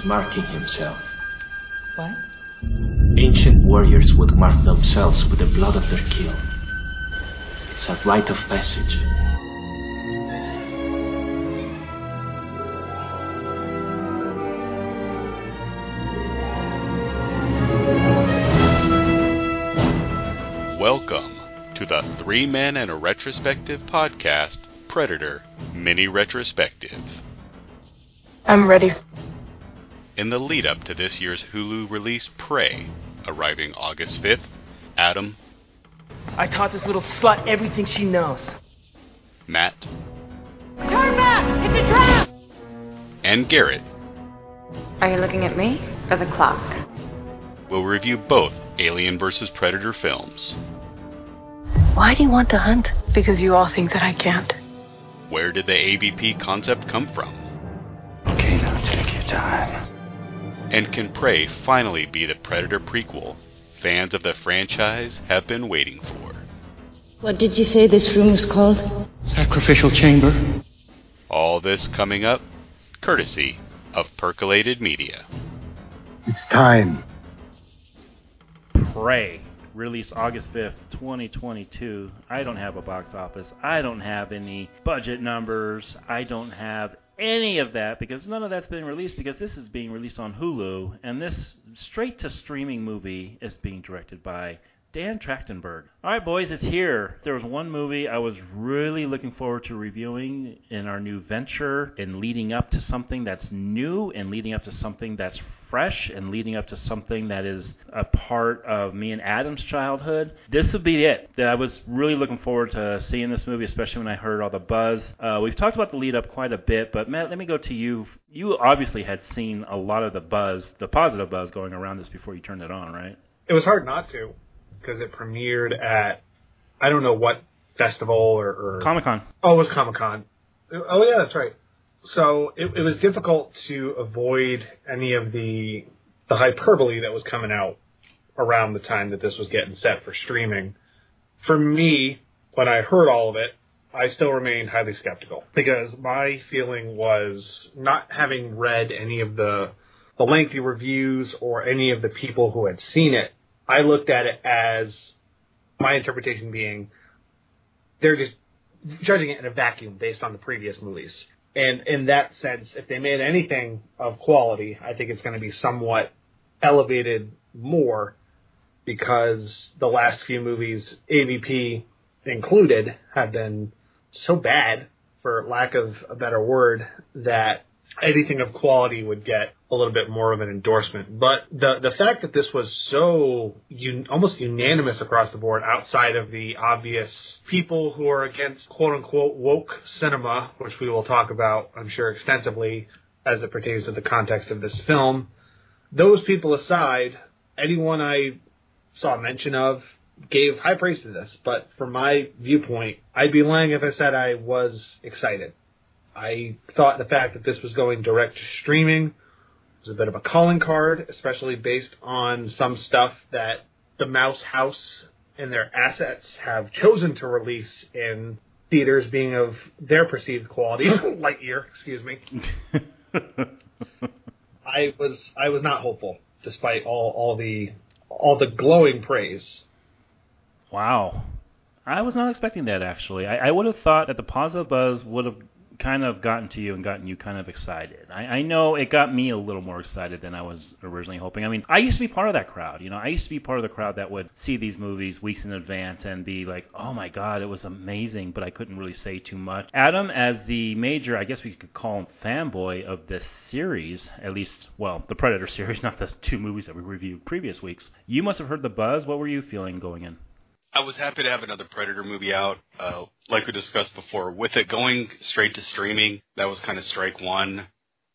is marking himself. What? Ancient warriors would mark themselves with the blood of their kill. It's a rite of passage. Welcome to the Three Men and a Retrospective podcast, Predator Mini Retrospective. I'm ready. In the lead up to this year's Hulu release, Prey, arriving August 5th, Adam, I taught this little slut everything she knows. Matt, Turn back! It's a trap! and Garrett Are you looking at me or the clock? We'll review both Alien vs. Predator films. Why do you want to hunt? Because you all think that I can't. Where did the AVP concept come from? Okay, now take your time. And can Prey finally be the Predator prequel fans of the franchise have been waiting for? What did you say this room was called? Sacrificial chamber? All this coming up, courtesy of Percolated Media. It's time. Prey, released August 5th, 2022. I don't have a box office. I don't have any budget numbers. I don't have any of that because none of that's been released because this is being released on Hulu and this straight to streaming movie is being directed by Dan Trachtenberg. All right, boys, it's here. There was one movie I was really looking forward to reviewing in our new venture and leading up to something that's new and leading up to something that's fresh and leading up to something that is a part of me and Adam's childhood. This would be it. That I was really looking forward to seeing this movie, especially when I heard all the buzz. Uh, we've talked about the lead up quite a bit, but Matt, let me go to you. You obviously had seen a lot of the buzz, the positive buzz going around this before you turned it on, right? It was hard not to because it premiered at I don't know what festival or, or Comic Con. oh it was Comic Con. Oh yeah, that's right. So it, it was difficult to avoid any of the the hyperbole that was coming out around the time that this was getting set for streaming. For me, when I heard all of it, I still remained highly skeptical because my feeling was not having read any of the the lengthy reviews or any of the people who had seen it. I looked at it as my interpretation being they're just judging it in a vacuum based on the previous movies. And in that sense, if they made anything of quality, I think it's going to be somewhat elevated more because the last few movies, AVP included, have been so bad, for lack of a better word, that anything of quality would get a little bit more of an endorsement. But the the fact that this was so un, almost unanimous across the board, outside of the obvious people who are against quote unquote woke cinema, which we will talk about, I'm sure, extensively as it pertains to the context of this film. Those people aside, anyone I saw mention of gave high praise to this. But from my viewpoint, I'd be lying if I said I was excited. I thought the fact that this was going direct to streaming was a bit of a calling card, especially based on some stuff that the Mouse House and their assets have chosen to release in theaters being of their perceived quality. Lightyear, excuse me. I was I was not hopeful, despite all, all the all the glowing praise. Wow. I was not expecting that actually. I, I would have thought that the positive buzz would have kind of gotten to you and gotten you kind of excited. I, I know it got me a little more excited than I was originally hoping. I mean, I used to be part of that crowd. You know, I used to be part of the crowd that would see these movies weeks in advance and be like, "Oh my God, it was amazing," but I couldn't really say too much. Adam, as the major, I guess we could call him fanboy of this series, at least, well, the Predator series, not the two movies that we reviewed previous weeks. You must have heard the buzz. What were you feeling going in? I was happy to have another Predator movie out. Uh, like we discussed before, with it going straight to streaming, that was kind of strike one.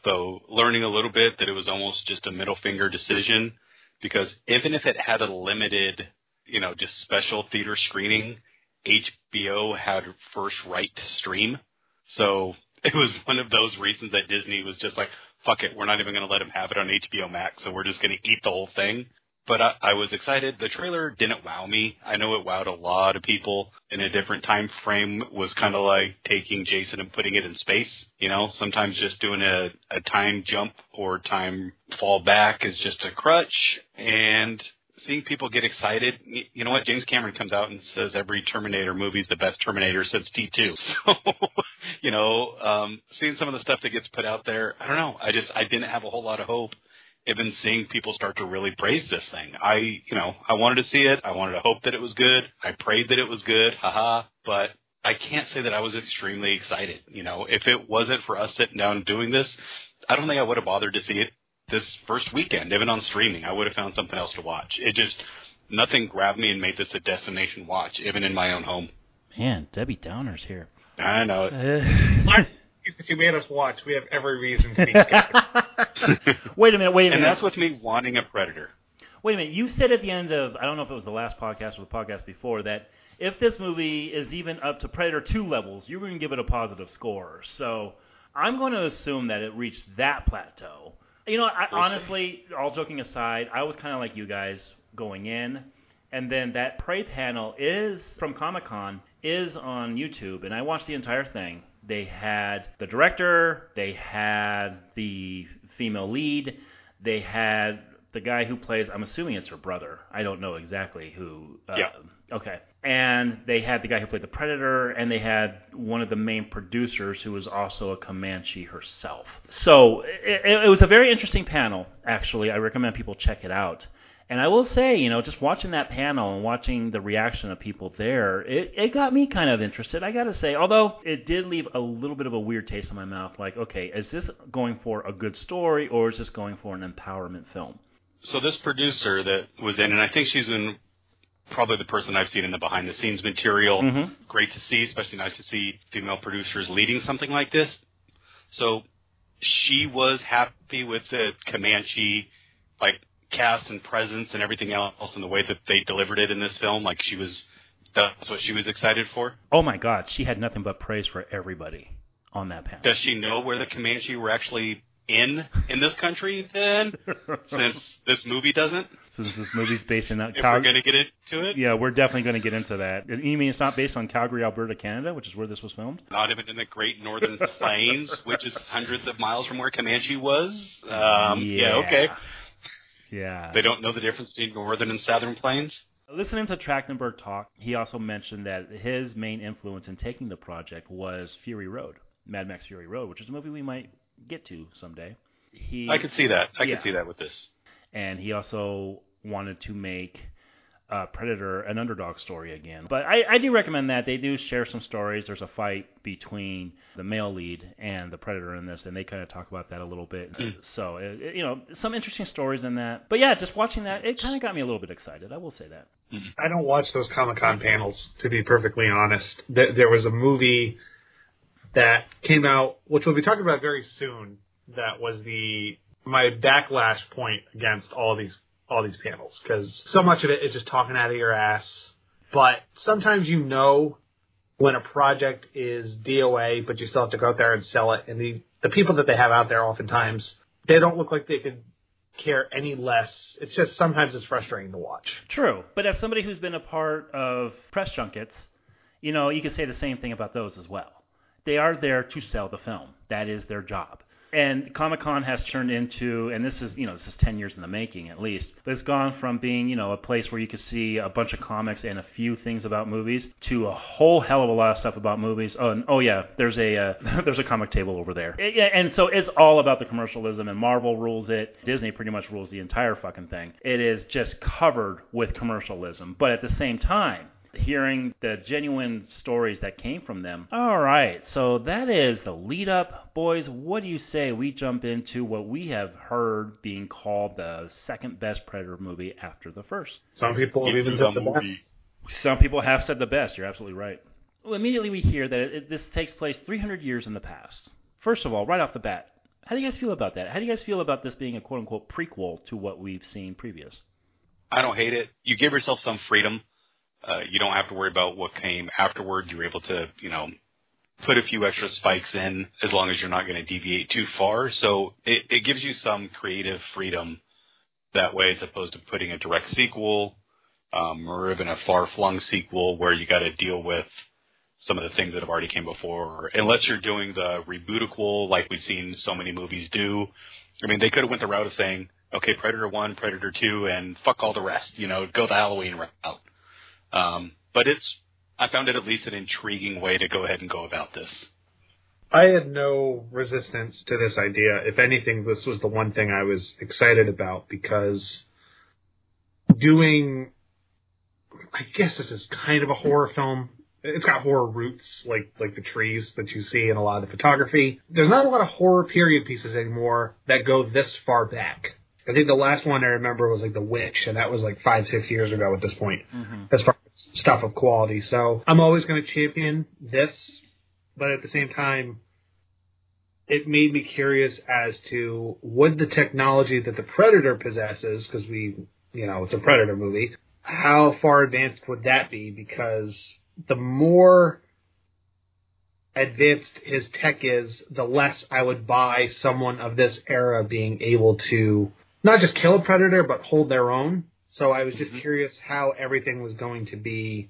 Though learning a little bit that it was almost just a middle finger decision, because even if it had a limited, you know, just special theater screening, HBO had first right to stream. So it was one of those reasons that Disney was just like, fuck it, we're not even going to let them have it on HBO Max, so we're just going to eat the whole thing. But I, I was excited. The trailer didn't wow me. I know it wowed a lot of people in a different time frame. Was kind of like taking Jason and putting it in space. You know, sometimes just doing a, a time jump or time fall back is just a crutch. And seeing people get excited, you know what? James Cameron comes out and says every Terminator movie is the best Terminator since T2. So, you know, um, seeing some of the stuff that gets put out there, I don't know. I just I didn't have a whole lot of hope even seeing people start to really praise this thing. I, you know, I wanted to see it. I wanted to hope that it was good. I prayed that it was good. Haha. But I can't say that I was extremely excited. You know, if it wasn't for us sitting down and doing this, I don't think I would have bothered to see it this first weekend, even on streaming. I would have found something else to watch. It just, nothing grabbed me and made this a destination watch, even in my own home. Man, Debbie Downer's here. I know. Uh, that you made us watch, we have every reason to be scared. wait a minute, wait a minute. and that's with me wanting a predator. Wait a minute. You said at the end of I don't know if it was the last podcast or the podcast before that if this movie is even up to Predator 2 levels, you're going to give it a positive score. So I'm going to assume that it reached that plateau. You know, I, honestly, all joking aside, I was kind of like you guys going in, and then that Prey panel is from Comic Con is on YouTube, and I watched the entire thing. They had the director, they had the female lead, they had the guy who plays. I'm assuming it's her brother. I don't know exactly who. Uh, Yeah. Okay. And they had the guy who played the Predator, and they had one of the main producers who was also a Comanche herself. So it, it was a very interesting panel, actually. I recommend people check it out. And I will say, you know, just watching that panel and watching the reaction of people there, it, it got me kind of interested, I gotta say. Although it did leave a little bit of a weird taste in my mouth. Like, okay, is this going for a good story or is this going for an empowerment film? So this producer that was in, and I think she's in probably the person I've seen in the behind the scenes material. Mhm. Great to see, especially nice to see female producers leading something like this. So she was happy with the Comanche, like cast and presence and everything else, and the way that they delivered it in this film. Like she was, that's what she was excited for. Oh my God, she had nothing but praise for everybody on that panel. Does she know where the Comanche were actually in in this country then? Since this movie doesn't. Since this movie's based in uh, If we're gonna get into it. Yeah, we're definitely going to get into that. You mean it's not based on Calgary, Alberta, Canada, which is where this was filmed? not even in the Great Northern Plains, which is hundreds of miles from where Comanche was. Um, yeah. okay. Yeah. They don't know the difference between Northern and Southern Plains. Listening to Trachtenberg talk, he also mentioned that his main influence in taking the project was Fury Road, Mad Max Fury Road, which is a movie we might get to someday. He, I could see that. I Yeah. could see that with this. and he also wanted to make uh, Predator an underdog story again. But I, I do recommend that they do share some stories. There's a fight between the male lead and the Predator in this, and they kind of talk about that a little bit. So it, it- you know, some interesting stories in that. But yeah, just watching that, it kind of got me a little bit excited. I will say that. I don't watch those Comic Con panels, to be perfectly honest. There was a movie that came out, which we'll be talking about very soon, that was the my backlash point against all these all these panels because so much of it is just talking out of your ass. But sometimes you know when a project is DOA, but you still have to go out there and sell it. And the the people that they have out there, oftentimes, they don't look like they could care any less. It's just sometimes it's frustrating to watch. True, but as somebody who's been a part of press junkets, you know, you can say the same thing about those as well. They are there to sell the film. That is their job. And Comic Con has turned into, and this is, you know, this is 10 years in the making at least, but it's gone from being, you know, a place where you could see a bunch of comics and a few things about movies to a whole hell of a lot of stuff about movies. Oh, and, oh yeah, there's a uh, there's a comic table over there. It- yeah, and so it's all about the commercialism, and Marvel rules it. Disney pretty much rules the entire fucking thing. It is just covered with commercialism, but at the same time, hearing the genuine stories that came from them. All right, so that is the lead up. Boys, what do you say we jump into what we have heard being called the second best Predator movie after the first? Some people have even said the best. Some people have said the best. You're absolutely right. Well, immediately we hear that it, this takes place 300 years in the past. First of all, right off the bat, how do you guys feel about that? How do you guys feel about this being a quote unquote prequel to what we've seen previous? I don't hate it. You give yourself some freedom. Uh, you don't have to worry about what came afterward. You're able to, you know, put a few extra spikes in as long as you're not going to deviate too far. So it, it gives you some creative freedom that way as opposed to putting a direct sequel um, or even a far-flung sequel where you got to deal with some of the things that have already came before. Unless you're doing the rebootable like we've seen so many movies do. I mean, they could have went the route of saying, okay, Predator 1, Predator 2, and fuck all the rest. You know, go the Halloween route. Um, but it's, I found it at least an intriguing way to go ahead and go about this. I had no resistance to this idea. If anything, this was the one thing I was excited about because doing, I guess this is kind of a horror film. It's got horror roots, like like the trees that you see in a lot of the photography. There's not a lot of horror period pieces anymore that go this far back. I think the last one I remember was like The Witch, and that was like five, six years ago at this point, Mm-hmm. as far as stuff of quality. So I'm always going to champion this, but at the same time, it made me curious as to would the technology that the Predator possesses, because we, you know, it's a Predator movie, how far advanced would that be? Because the more advanced his tech is, the less I would buy someone of this era being able to not just kill a predator, but hold their own. So I was just curious how everything was going to be,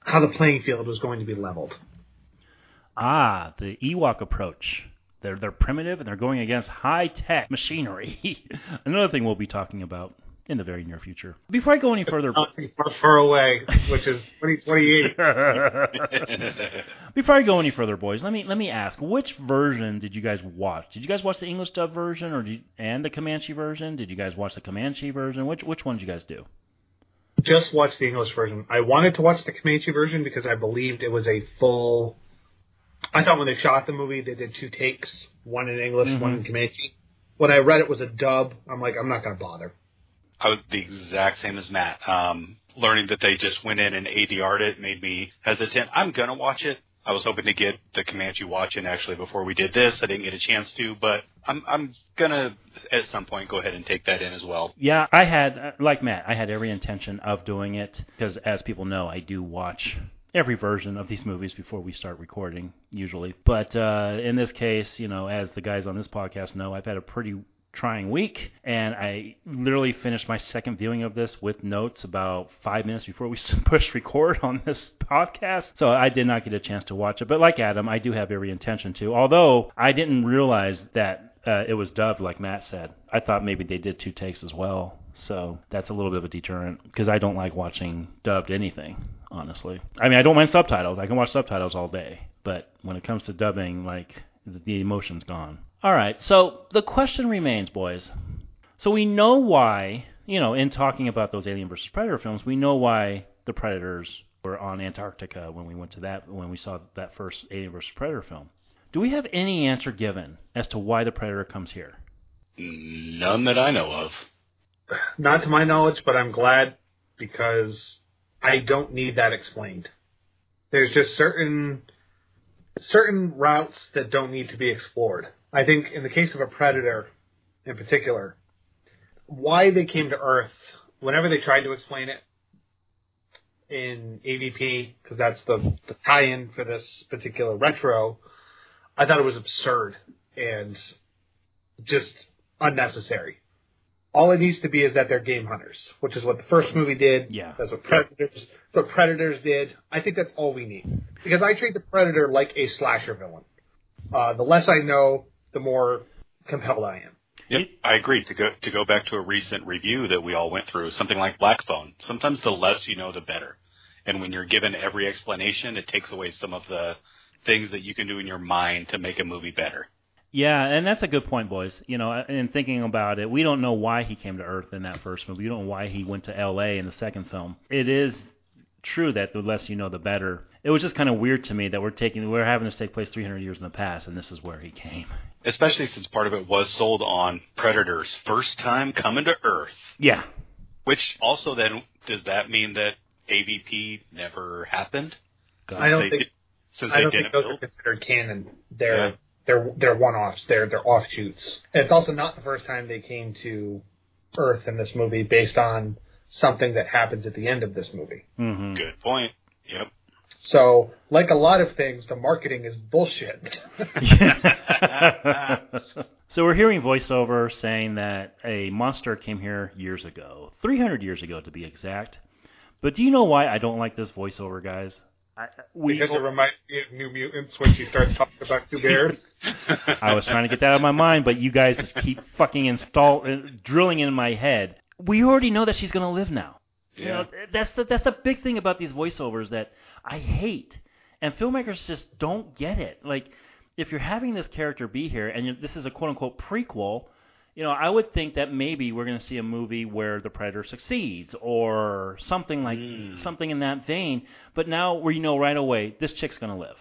how the playing field was going to be leveled. Ah, the Ewok approach. They're they're primitive and they're going against high tech machinery. Another thing we'll be talking about in the very near future. Before I go any further, far, far away, which is 2028. before I go any further, boys, let me let me ask: which version did you guys watch? Did you guys watch the English dub version or did you, and the Comanche version? Did you guys watch the Comanche version? Which which one did you guys do? Just watched the English version. I wanted to watch the Comanche version because I believed it was a full. I thought when they shot the movie, they did two takes, one in English, one in mm-hmm. Comanche. When I read it was a dub, I'm like, I'm not going to bother. I was the exact same as Matt. Um, learning that they just went in and ADR'd it made me hesitant. I'm gonna watch it. I was hoping to get the Comanche watch in actually before we did this. I didn't get a chance to, but I'm I'm gonna at some point go ahead and take that in as well. Yeah, I had uh, like Matt, I had every intention of doing it because, as people know, I do watch every version of these movies before we start recording usually. But uh, in this case, you know, as the guys on this podcast know, I've had a pretty trying week, and I literally finished my second viewing of this with notes about five minutes before we pushed record on this podcast. So I did not get a chance to watch it. But like Adam, I do have every intention to. Although I didn't realize that uh, it was dubbed, like Matt said. I thought maybe they did two takes as well. So that's a little bit of a deterrent because I don't like watching dubbed anything, honestly. I mean, I don't mind subtitles. I can watch subtitles all day. But when it comes to dubbing, like, the, the emotion's gone. All right, so the question remains, boys. So we know why, you know, in talking about those Alien versus Predator films, we know why the Predators were on Antarctica when we went to that, when we saw that first Alien versus Predator film. Do we have any answer given as to why the Predator comes here? None that I know of. Not to my knowledge, but I'm glad because I don't need that explained. There's just certain certain routes that don't need to be explored. I think in the case of a predator in particular, why they came to Earth, whenever they tried to explain it in AVP, because that's the, the tie-in for this particular retro, I thought it was absurd and just unnecessary. All it needs to be is that they're game hunters, which is what the first movie did. Yeah. That's what Predators, what Predators did. I think that's all we need. Because I treat the Predator like a slasher villain. Uh, the less I know, the more compelled I am. Yep, I agree. To go to go back to a recent review that we all went through, something like Black Phone. Sometimes the less you know, the better. And when you're given every explanation, it takes away some of the things that you can do in your mind to make a movie better. Yeah, and that's a good point, boys. You know, in thinking about it, we don't know why he came to Earth in that first movie. We don't know why he went to L.A. in the second film. It is true that the less you know, the better. It was just kind of weird to me that we're taking we're having this take place 300 years in the past, and this is where he came. Especially since part of it was sold on Predator's first time coming to Earth. Yeah, Which also then does that mean that AVP never happened? I don't They think did- since I don't think didn't those are considered canon. They're Yeah. they're they're one offs. They're they're offshoots. And it's also not the first time they came to Earth in this movie based on something that happens at the end of this movie. hmm Good point. Yep. So, like a lot of things, the marketing is bullshit. So we're hearing voiceover saying that a monster came here years ago, 300 years ago to be exact. But do you know why I don't like this voiceover, guys? I, we, Because it reminds me of New Mutants when she starts talking about two bears. I was trying to get that out of my mind, but you guys just keep fucking install uh, drilling in my head. We already know that she's going to live now. You know, that's the, that's the big thing about these voiceovers that I hate, and filmmakers just don't get it. Like, if you're having this character be here, and this is a quote unquote prequel, you know, I would think that maybe we're going to see a movie where the predator succeeds or something like hmm. something in that vein. But now we know right away this chick's going to live.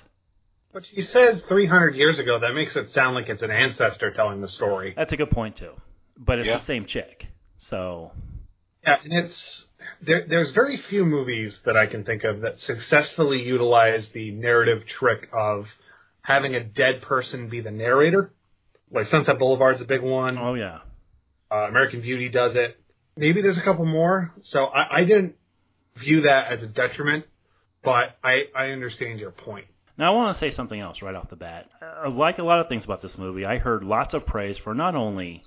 But she says 300 years ago. That makes it sound like it's an ancestor telling the story. That's a good point too. But it's Yeah. the same chick, so Yeah, and it's there, there's very few movies that I can think of that successfully utilize the narrative trick of having a dead person be the narrator. Like Sunset Boulevard's a big one. oh yeah. Uh, American Beauty does it. Maybe there's a couple more. So I, I didn't view that as a detriment, but I, I understand your point. Now I want to say something else right off the bat. Uh, like a lot of things about this movie, I heard lots of praise for not only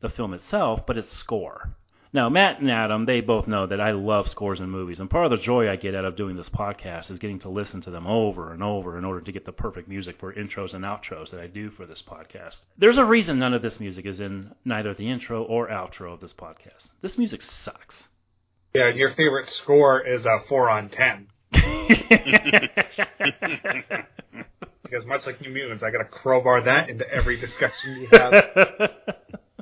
the film itself but its score. Now Matt and Adam, they both know that I love scores in movies, and part of the joy I get out of doing this podcast is getting to listen to them over and over in order to get the perfect music for intros and outros that I do for this podcast. There's a reason none of this music is in neither the intro or outro of this podcast. This music sucks. Yeah, your favorite score is a 4 on 10. Because much like New Mutants, I got to crowbar that into every discussion we have.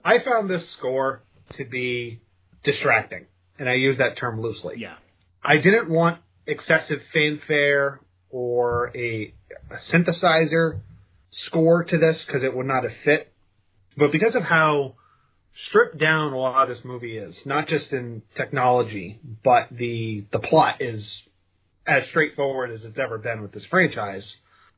I found this score to be distracting, and I use that term loosely. yeah. I didn't want excessive fanfare or a, a synthesizer score to this because it would not have fit. But because of how stripped down a lot of this movie is, not just in technology, but the the plot is as straightforward as it's ever been with this franchise.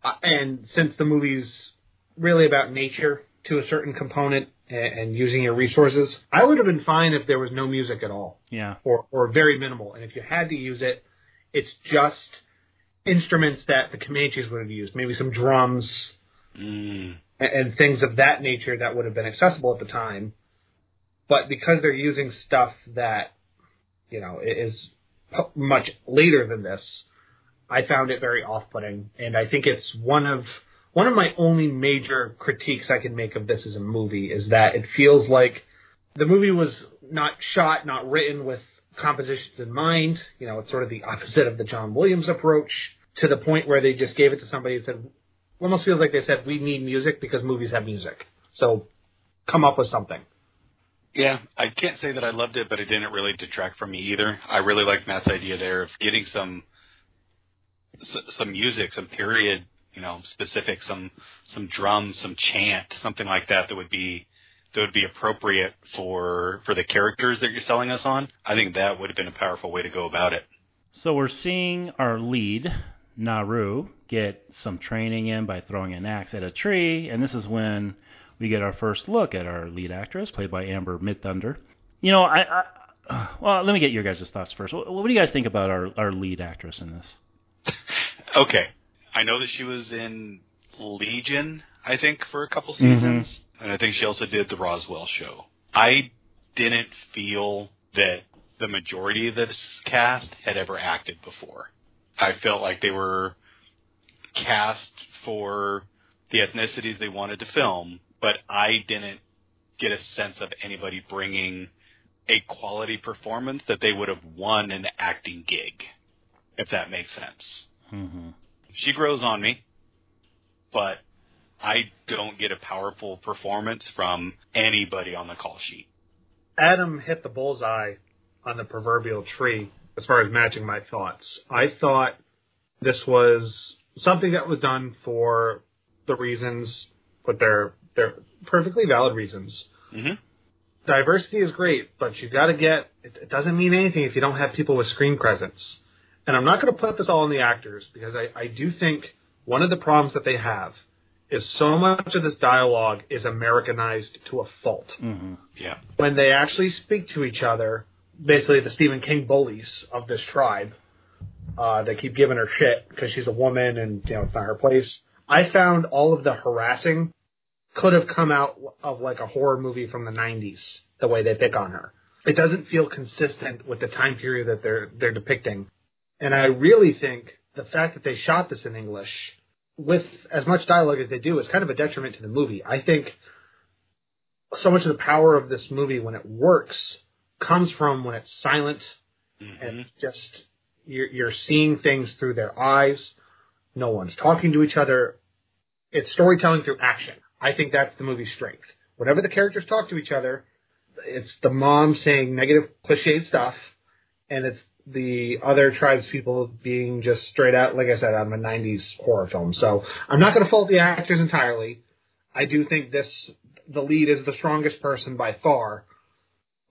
Uh, and since the movie's really about nature to a certain component and, and using your resources, I would have been fine if there was no music at all Yeah. or, or very minimal. And if you had to use it, it's just instruments that the Comanches would have used, maybe some drums Mm. and, and things of that nature that would have been accessible at the time. But because they're using stuff that, you know, is much later than this, I found it very off-putting, and I think it's one of one of my only major critiques I can make of this as a movie is that it feels like the movie was not shot, not written with compositions in mind. You know, it's sort of the opposite of the John Williams approach to the point where they just gave it to somebody and said, almost feels like they said, we need music because movies have music. So come up with something. Yeah, I can't say that I loved it, but it didn't really detract from me either. I really liked Matt's idea there of getting some some music, some period, you know, specific, some some drums, some chant, something like that that would be that would be appropriate for for the characters that you're selling us on. I think that would have been a powerful way to go about it. So we're seeing our lead, Naru, get some training in by throwing an axe at a tree, and this is when we get our first look at our lead actress, played by Amber Midthunder. You know, I, I well, let me get your guys' thoughts first. What, what do you guys think about our our lead actress in this? Okay. I know that she was in Legion, I think, for a couple seasons. And I think she also did the Roswell show. I didn't feel that the majority of this cast had ever acted before. I felt like they were cast for the ethnicities they wanted to film, but I didn't get a sense of anybody bringing a quality performance that they would have won an acting gig, if that makes sense Mm-hmm. She grows on me, but I don't get a powerful performance from anybody on the call sheet. Adam hit the bullseye on the proverbial tree as far as matching my thoughts. I thought this was something that was done for the reasons, but they're they're perfectly valid reasons. Mm-hmm. Diversity is great, but you've got to get. It, it doesn't mean anything if you don't have people with screen presence. And I'm not going to put this all on the actors because I, I do think one of the problems that they have is so much of this dialogue is Americanized to a fault Mm-hmm. Yeah. when they actually speak to each other, basically the Stephen King bullies of this tribe, uh, they keep giving her shit because she's a woman and you know it's not her place. I found all of the harassing could have come out of like a horror movie from the 90s the way they pick on her. It doesn't feel consistent with the time period that they're they're depicting. And I really think the fact that they shot this in English with as much dialogue as they do is kind of a detriment to the movie. I think so much of the power of this movie when it works comes from when it's silent Mm-hmm. and just you're, you're seeing things through their eyes. No one's talking to each other. It's storytelling through action. I think that's the movie's strength. Whenever the characters talk to each other, it's the mom saying negative cliched stuff, and it's the other tribes people being just straight out, like I said, of a 90s horror film. So I'm not going to fault the actors entirely. I do think this, the lead is the strongest person by far,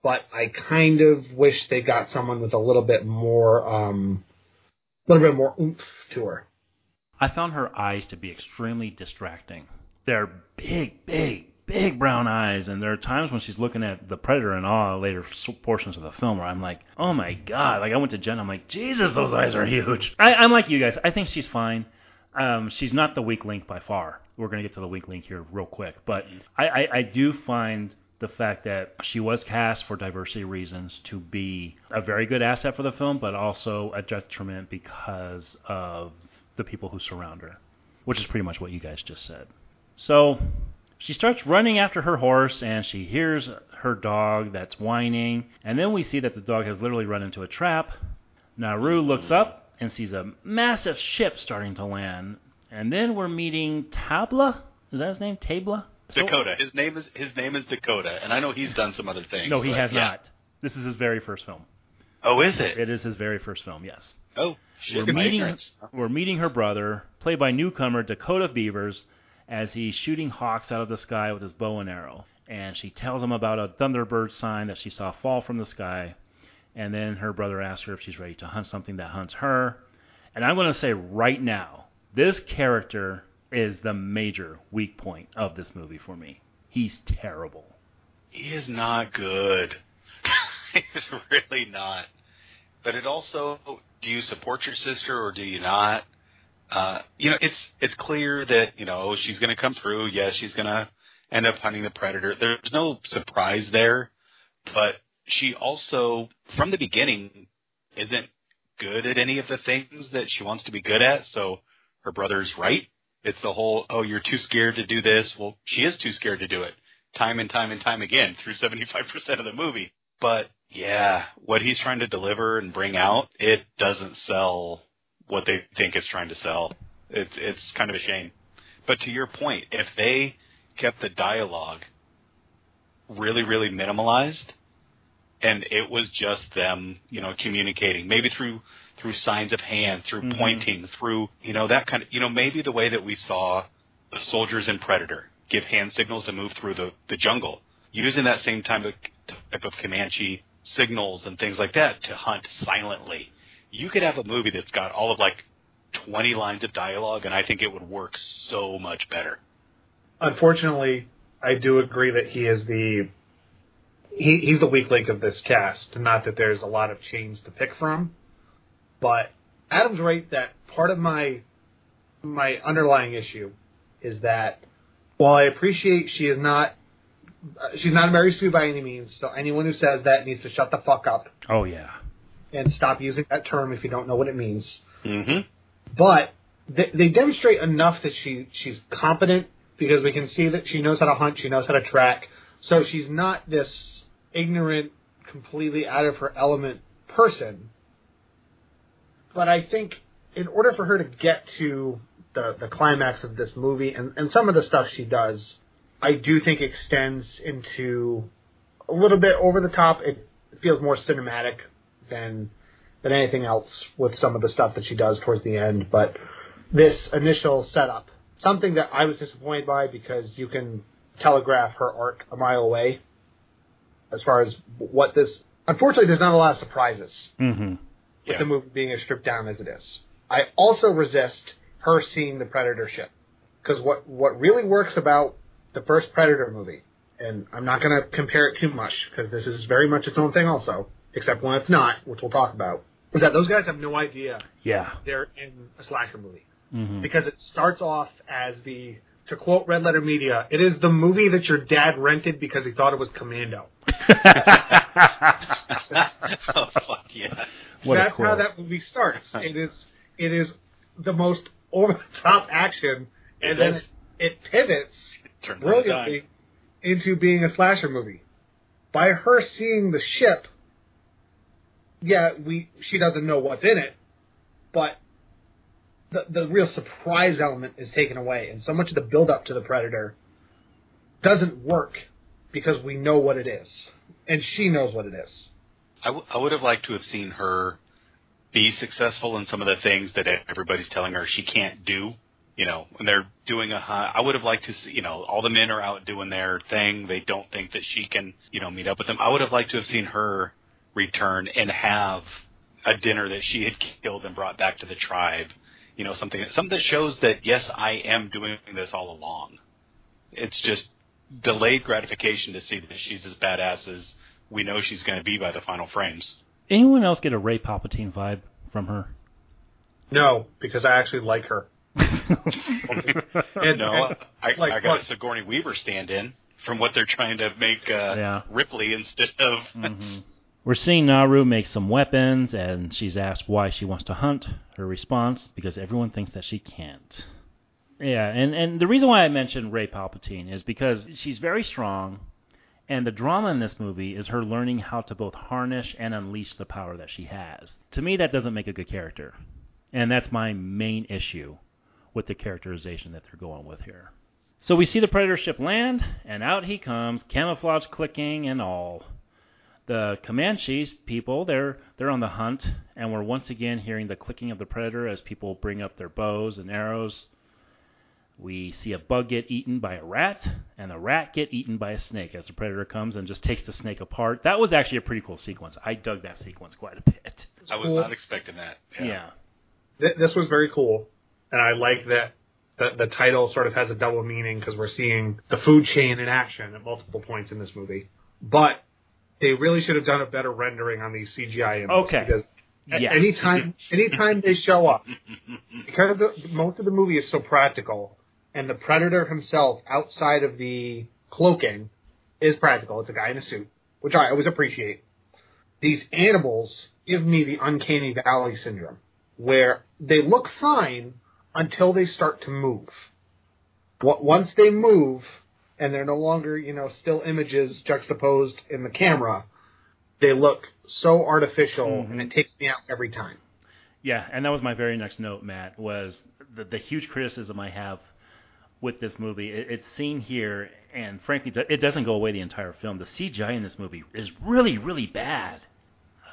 but I kind of wish they got someone with a little bit more, um, a little bit more oomph to her. I found her eyes to be extremely distracting. They're big, big, big brown eyes, and there are times when she's looking at the predator in awe later portions of the film where I'm like, oh my god! Like I went to Jen, I'm like, Jesus, those eyes are huge. I, I'm like you guys. I think she's fine. Um, she's not the weak link by far. We're gonna get to the weak link here real quick, but I, I, I do find the fact that she was cast for diversity reasons to be a very good asset for the film, but also a detriment because of the people who surround her, which is pretty much what you guys just said. So she starts running after her horse and she hears her dog that's whining, and then we see that the dog has literally run into a trap. Naru looks up and sees a massive ship starting to land, and then we're meeting Tabla. Is that his name? Tabla? So- Dakota. His name is his name is Dakota, and I know he's done some other things. No, he has yeah. not. This is his very first film. Oh, is it? It is his very first film, yes. Oh, shit. We're meeting, we're meeting her brother, played by newcomer Dakota Beavers, as he's shooting hawks out of the sky with his bow and arrow. And she tells him about a thunderbird sign that she saw fall from the sky. And then her brother asks her if she's ready to hunt something that hunts her. And I'm going to say right now, this character is the major weak point of this movie for me. He's terrible. He is not good. He's really not. But it also, do you support your sister or do you not? Uh, you know, it's it's clear that you know she's going to come through. Yes, she's going to end up hunting the predator. There's no surprise there, but she also, from the beginning, isn't good at any of the things that she wants to be good at. So her brother's right. It's the whole, oh, you're too scared to do this. Well, she is too scared to do it time and time and time again through 75% of the movie. But yeah, what he's trying to deliver and bring out, it doesn't sell what they think it's trying to sell. It's it's kind of a shame. But to your point, if they kept the dialogue really really minimalized and it was just them, you know, communicating, maybe through through signs of hand, through Mhm. pointing, through, you know, that kind of, you know, maybe the way that we saw the soldiers in Predator give hand signals to move through the, the jungle, using that same type of, type of Comanche signals and things like that to hunt silently. You could have a movie that's got all of like 20 lines of dialogue, and I think it would work so much better. Unfortunately, I do agree that he is the he, he's the weak link of this cast. Not that there's a lot of chains to pick from, but Adam's right that part of my my underlying issue is that while I appreciate she is not uh, she's not a Mary Sue by any means, so anyone who says that needs to shut the fuck up Oh, yeah. And stop using that term if you don't know what it means. Mm-hmm. But they, they demonstrate enough that she she's competent because we can see that she knows how to hunt, she knows how to track. So she's not this ignorant, completely out of her element person. But I think in order for her to get to the, the climax of this movie and, and some of the stuff she does, I do think extends into a little bit over the top. It feels more cinematic than than anything else with some of the stuff that she does towards the end. But this initial setup, something that I was disappointed by because you can telegraph her arc a mile away as far as what this. Unfortunately, there's not a lot of surprises Mm-hmm. with Yeah. the movie being as stripped down as it is. I also resist her seeing the Predator ship because what what really works about the first Predator movie, and I'm not going to compare it too much because this is very much its own thing also, except when it's not, which we'll talk about, is that those guys have no idea Yeah. they're in a slasher movie Mm-hmm. because it starts off as the to quote Red Letter Media, it is the movie that your dad rented because he thought it was Commando. oh fuck yeah! What That's how that movie starts. It is it is the most over the top action, and It then it, it pivots Turns on a dime. brilliantly into being a slasher movie. By her seeing the ship, yeah, we she doesn't know what's in it, but the the real surprise element is taken away, and so much of the build up to the predator doesn't work because we know what it is, and she knows what it is. I, w- I would have liked to have seen her be successful in some of the things that everybody's telling her she can't do. You know, when they're doing a I would have liked to see, you know, all the men are out doing their thing. They don't think that she can, you know, meet up with them. I would have liked to have seen her return and have a dinner that she had killed and brought back to the tribe. You know, something, something that shows that, yes, I am doing this all along. It's just delayed gratification to see that she's as badass as we know she's going to be by the final frames. Anyone else get a Rey Palpatine vibe from her? No, because I actually like her. And, No, and, I, like, I got look- a Sigourney Weaver stand in from what they're trying to make uh, Yeah. Ripley instead of. Mhm. We're seeing Naru make some weapons, and she's asked why she wants to hunt. Her response, because everyone thinks that she can't. Yeah, and, and the reason why I mentioned Rey Palpatine is because she's very strong, and the drama in this movie is her learning how to both harness and unleash the power that she has. To me, that doesn't make a good character. And that's my main issue with the characterization that they're going with here. So we see the Predator ship land, and out he comes, camouflage clicking and all the Comanches people, they're they're on the hunt, and we're once again hearing the clicking of the predator as people bring up their bows and arrows. We see a bug get eaten by a rat, and the rat get eaten by a snake as the predator comes and just takes the snake apart. That was actually a pretty cool sequence. I dug that sequence quite a bit. I was Cool. not expecting that. Yeah. th- this was very cool, and I like that the, the title sort of has a double meaning because we're seeing the food chain in action at multiple points in this movie. But they really should have done a better rendering on these CGI images. Okay. Because Yes. anytime, anytime they show up, because the, most of the movie is so practical, and the predator himself, outside of the cloaking, is practical. It's a guy in a suit, which I always appreciate. These animals give me the uncanny valley syndrome, where they look fine until they start to move. Once they move, and they're no longer, you know, still images juxtaposed in the camera, they look so artificial, and it takes me out every time. Yeah, and that was my very next note, Matt, was the, the huge criticism I have with this movie. It, it's seen here, and frankly, it doesn't go away the entire film. The CGI in this movie is really, really bad.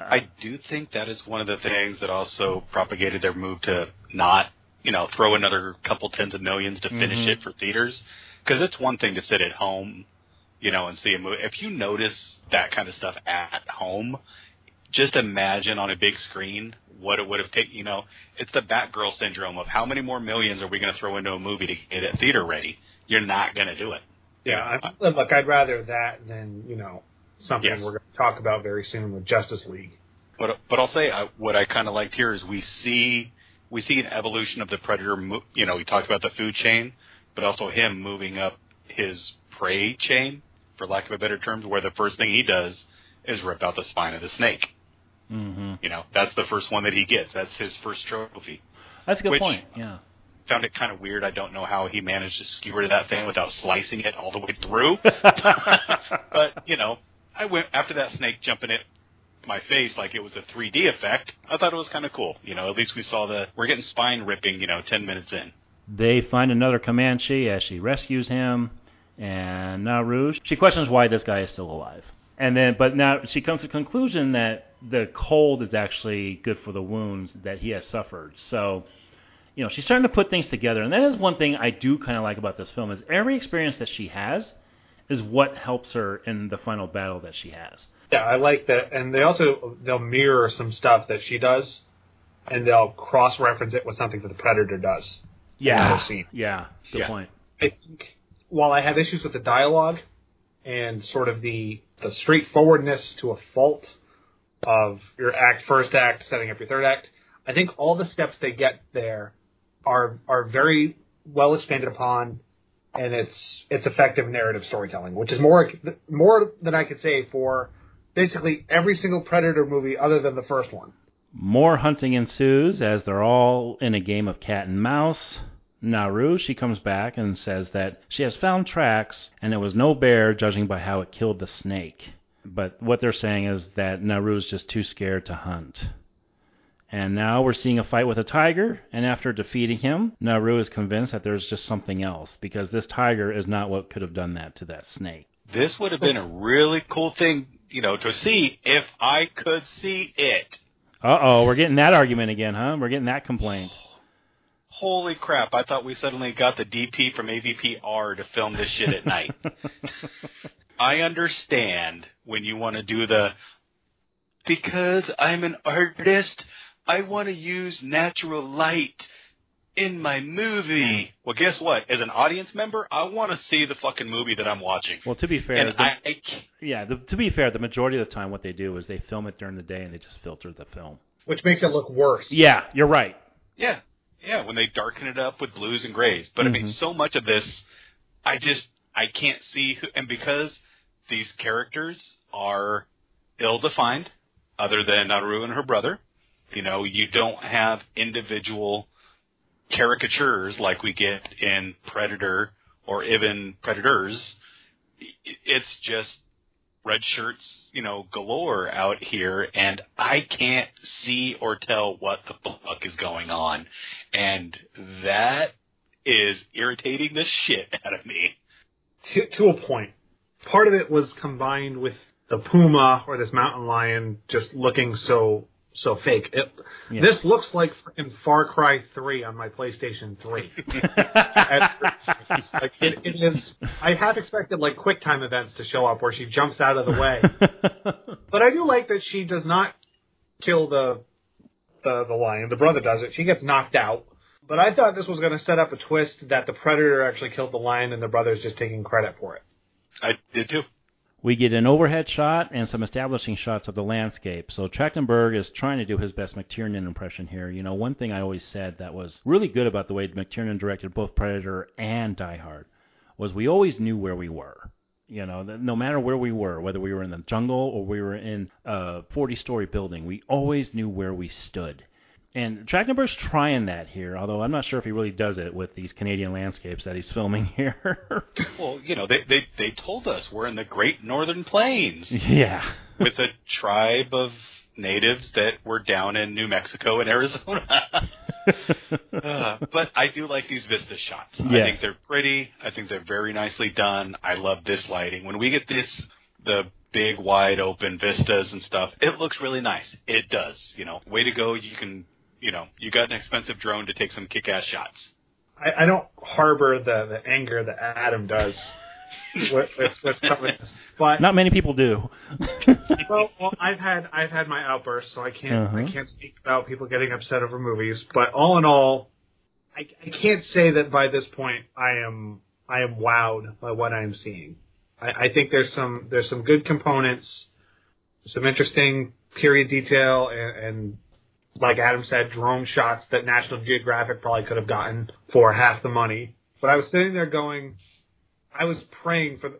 I do think that is one of the things that also propagated their move to not, you know, throw another couple tens of millions to finish Mhm. it for theaters. Because it's one thing to sit at home, you know, and see a movie. If you notice that kind of stuff at home, just imagine on a big screen what it would have taken. You know, it's the Batgirl syndrome of how many more millions are we going to throw into a movie to get it theater ready? You're not going to do it. Yeah, I, look, I'd rather that than you know something Yes. we're going to talk about very soon with Justice League. But but I'll say I, what I kind of liked here is we see we see an evolution of the predator. mo- You know, we talked about the food chain, but also him moving up his prey chain, for lack of a better term, where the first thing he does is rip out the spine of the snake. hmm You know, that's the first one that he gets. That's his first trophy. That's a good Which- point. Yeah. Found it kind of weird. I don't know how he managed to skewer that thing without slicing it all the way through. but you know, I went after that snake jumping at my face like it was a 3D effect. I thought it was kind of cool. You know, at least we saw the we're getting spine ripping. You know, 10 minutes in. They find another Comanche as she rescues him, and Naru she questions why this guy is still alive. And then, but now she comes to the conclusion that the cold is actually good for the wounds that he has suffered. So, you know, she's starting to put things together, and that is one thing I do kind of like about this film is every experience that she has is what helps her in the final battle that she has. Yeah, I like that, and they also they'll mirror some stuff that she does, and they'll cross reference it with something that the Predator does. Yeah, scene. yeah, good Yeah. point. I think while I have issues with the dialogue and sort of the the straightforwardness to a fault of your act first act setting up your third act, I think all the steps they get there are are very well expanded upon and its its effective narrative storytelling, which is more more than I could say for basically every single Predator movie other than the first one. More hunting ensues as they're all in a game of cat and mouse. Naru, she comes back and says that she has found tracks and it was no bear, judging by how it killed the snake. But what they're saying is that Naru's just too scared to hunt. And now we're seeing a fight with a tiger, and after defeating him, Naru is convinced that there's just something else, because this tiger is not what could have done that to that snake. This would have been a really cool thing, you know, to see if I could see it. Uh oh, we're getting that argument again, huh? We're getting that complaint. Holy crap, I thought we suddenly got the DP from AVPR to film this shit at night. I understand when you want to do the because I'm an artist, I want to use natural light in my movie. Well, guess what? As an audience member, I want to see the fucking movie that I'm watching. Well, to be fair, And the- I, I yeah, the, to be fair, the majority of the time what they do is they film it during the day and they just filter the film. which makes it look worse. Yeah, you're right. yeah, yeah, when they darken it up with blues and grays. But I mean, Mhm. so much of this, I just I can't see, who, and because these characters are ill-defined, other than Naru and her brother, you know, you don't have individual caricatures like we get in Predator or even Predators. It's just red shirts, you know, galore out here, and I can't see or tell what the fuck is going on, and that is irritating the shit out of me. to, to a point. Part of it was combined with the puma or this mountain lion just looking so so fake. It, Yeah. This looks like in Far Cry 3 on my PlayStation 3. Like it, it is. I half expected like QuickTime events to show up where she jumps out of the way, but I do like that she does not kill the the the lion. The brother does it. She gets knocked out. But I thought this was going to set up a twist that the predator actually killed the lion and the brother's just taking credit for it. I did too. We get an overhead shot and some establishing shots of the landscape. So Trachtenberg is trying to do his best McTiernan impression here. You know, one thing I always said that was really good about the way McTiernan directed both Predator and Die Hard was we always knew where we were. You know, no matter where we were, whether we were in the jungle or we were in a 40-story building, we always knew where we stood. And Trachtenberg's trying that here, although I'm not sure if he really does it with these Canadian landscapes that he's filming here. Well, you know, they they they told us we're in the Great Northern Plains yeah. with a tribe of natives that were down in New Mexico and Arizona. Uh, but I do like these vista shots. I think they're pretty. I think they're very nicely done. I love this lighting. When we get this, the big wide open vistas and stuff, it looks really nice. It does. You know, way to go. You can, you know, you got an expensive drone to take some kick-ass shots. I, I don't harbor the, the anger that Adam does with, with, with some of this, but Not many people do. well, well, I've had I've had my outbursts, so I can't I Uh-huh. can't speak about people getting upset over movies. But all in all, I, I can't say that by this point I am I am wowed by what I am seeing. I, I think there's some there's some good components, some interesting period detail, and, and like Adam said, drone shots that National Geographic probably could have gotten for half the money. But I was sitting there going, I was praying for the,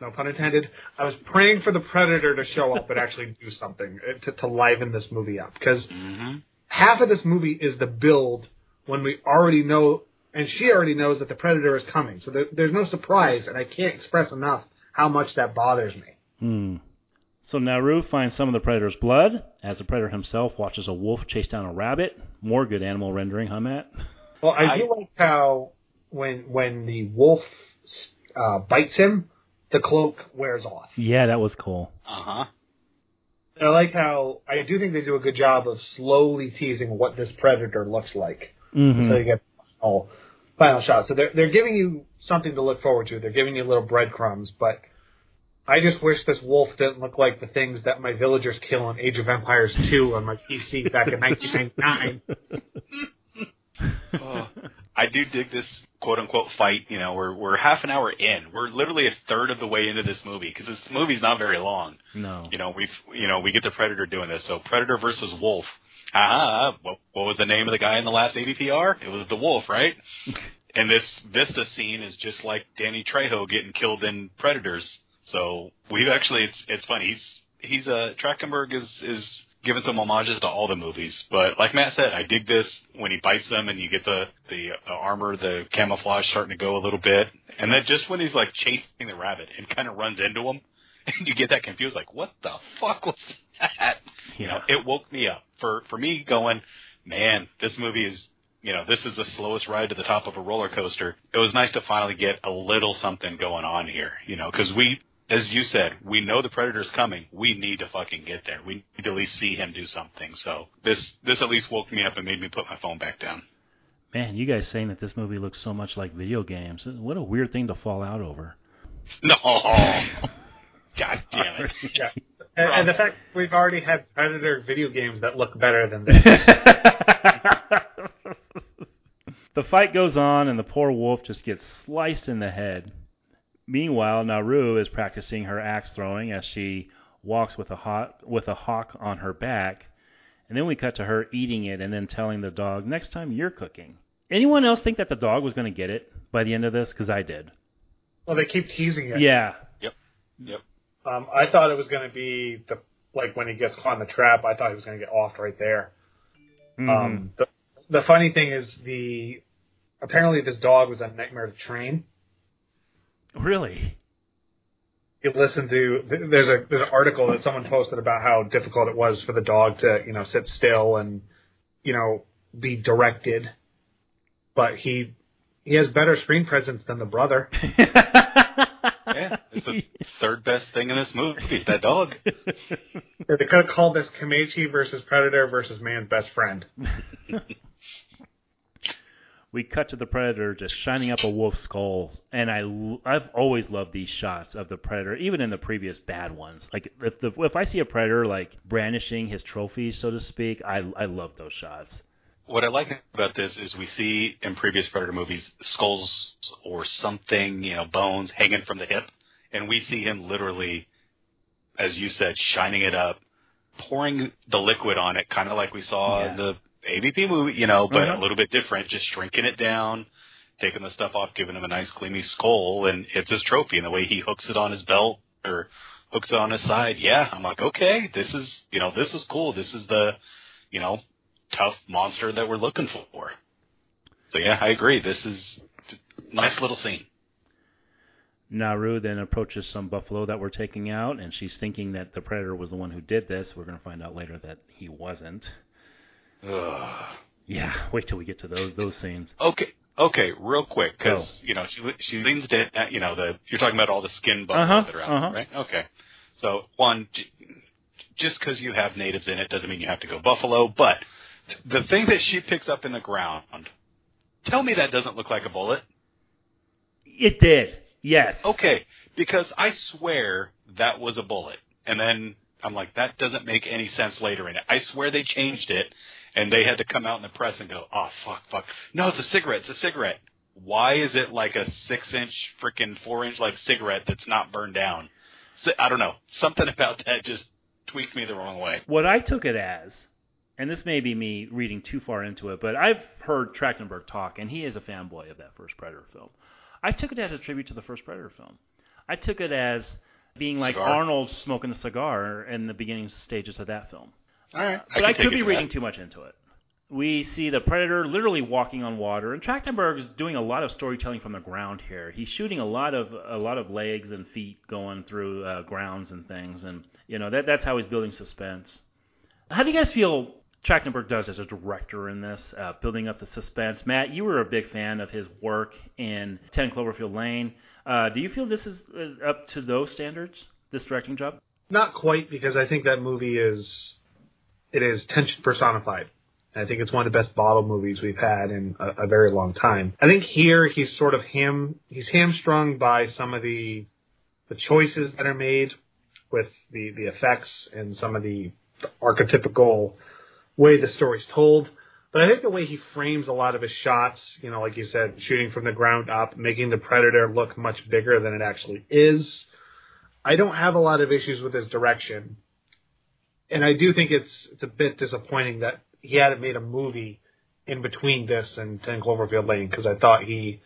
no pun intended. I was praying for the Predator to show up and actually do something uh, to, to liven this movie up because Mm-hmm. half of this movie is the build when we already know, and she already knows that the Predator is coming. So there, there's no surprise, and I can't express enough how much that bothers me. Hmm. So Naru finds some of the predator's blood as the predator himself watches a wolf chase down a rabbit. More good animal rendering, huh, Matt? Well, I, I- do like how when when the wolf uh, bites him, the cloak wears off. Yeah, that was cool. Uh huh. I like how I do think they do a good job of slowly teasing what this predator looks like. hmm So you get final final shot. So they're they're giving you something to look forward to. They're giving you little breadcrumbs, but I just wish this wolf didn't look like the things that my villagers kill in Age of Empires 2 on my PC back in 1999. Oh, I do dig this quote unquote fight. You know, we're we're half an hour in. We're literally a third of the way into this movie because this movie's not very long. No. You know, we've you know we get the Predator doing this. So Predator versus Wolf. Ah, what, what was the name of the guy in the last AVPR? It was the Wolf, right? and this Vista scene is just like Danny Trejo getting killed in Predators. So we've actually it's it's funny. He's he's uh Trachtenberg is is giving some homages to all the movies. But like Matt said, I dig this when he bites them and you get the the uh, armor, the camouflage starting to go a little bit, and then just when he's like chasing the rabbit and kind of runs into him, and you get that confused, like what the fuck was that? You know, it woke me up for for me going, man, this movie is. You know, this is the slowest ride to the top of a roller coaster. It was nice to finally get a little something going on here, you know, because we as you said, we know the predator's coming. We need to fucking get there. We need to at least see him do something. So this this at least woke me up and made me put my phone back down. Man, you guys saying that this movie looks so much like video games. What a weird thing to fall out over. No. God damn it. Yeah. And, and the fact we've already had Predator video games that look better than this. the fight goes on, and the poor wolf just gets sliced in the head. Meanwhile, Naru is practicing her axe throwing as she walks with a hawk, with a hawk on her back. And then we cut to her eating it and then telling the dog, "Next time you're cooking." Anyone else think that the dog was going to get it by the end of this? Because I did. Well, they keep teasing it. Yeah. Yep. Yep. Um, I thought it was going to be the like when he gets caught in the trap. I thought he was going to get off right there. Mhm. Um, the, the funny thing is the apparently this dog was a nightmare to train. Really? You listen to there's a there's an article that someone posted about how difficult it was for the dog to you know sit still and you know be directed, but he he has better screen presence than the brother. Yeah, it's the third best thing in this movie. That dog. They could have called this Comanche versus Predator versus Man's Best Friend. we cut to the predator just shining up a wolf's skull, and i i've always loved these shots of the predator, even in the previous bad ones. Like if the if I see a predator like brandishing his trophy, so to speak, I I love those shots. What I like about this is we see in previous Predator movies skulls or something, you know, bones hanging from the hip, and we see him literally, as you said, shining it up, pouring the liquid on it, kind of like we saw Yeah. in the AVP movie, you know, but Uh-huh. a little bit different, just shrinking it down, taking the stuff off, giving him a nice gleamy skull, and it's his trophy. And the way he hooks it on his belt or hooks it on his side, yeah, I'm like, okay, this is, you know, this is cool. This is the, you know, tough monster that we're looking for. So yeah, I agree. This is a nice little scene. Naru then approaches some buffalo that we're taking out, and she's thinking that the predator was the one who did this. We're going to find out later that he wasn't. Ugh. Yeah, wait till we get to those those scenes. Okay, okay, real quick, because Go. you know she she leans down. You know the you're talking about all the skin buffalo Uh-huh, that are out, uh-huh. right? Okay. So one, just because you have natives in it doesn't mean you have to go buffalo. But the thing that she picks up in the ground, tell me that doesn't look like a bullet. It did. Yes. Okay, because I swear that was a bullet. And then I'm like, that doesn't make any sense later in it. I swear they changed it, and they had to come out in the press and go, oh, fuck, fuck. No, it's a cigarette. It's a cigarette. Why is it like a six inch, freaking four inch like cigarette that's not burned down? So, I don't know. Something about that just tweaked me the wrong way. What I took it as, and this may be me reading too far into it, but I've heard Trachtenberg talk, and he is a fanboy of that first Predator film. I took it as a tribute to the first Predator film. I took it as being like Cigar? Arnold smoking a cigar in the beginning stages of that film. All right. But I, could be reading too much into it. We see the Predator literally walking on water, and Trachtenberg is doing a lot of storytelling from the ground here. He's shooting a lot of a lot of legs and feet going through uh, grounds and things, and you know that that's how he's building suspense. How do you guys feel Trachtenberg does as a director in this, uh, building up the suspense? Matt, you were a big fan of his work in Ten Cloverfield Lane. Uh, do you feel this is uh, up to those standards? This directing job? Not quite, because I think that movie is it is tension personified. And I think it's one of the best bottle movies we've had in a, a very long time. I think here he's sort of ham he's hamstrung by some of the the choices that are made with the the effects and some of the archetypical way the story's told. But I think the way he frames a lot of his shots, you know, like you said, shooting from the ground up, making the predator look much bigger than it actually is. I don't have a lot of issues with his direction. And I do think it's it's a bit disappointing that he hadn't made a movie in between this and Ten Cloverfield Lane because I thought he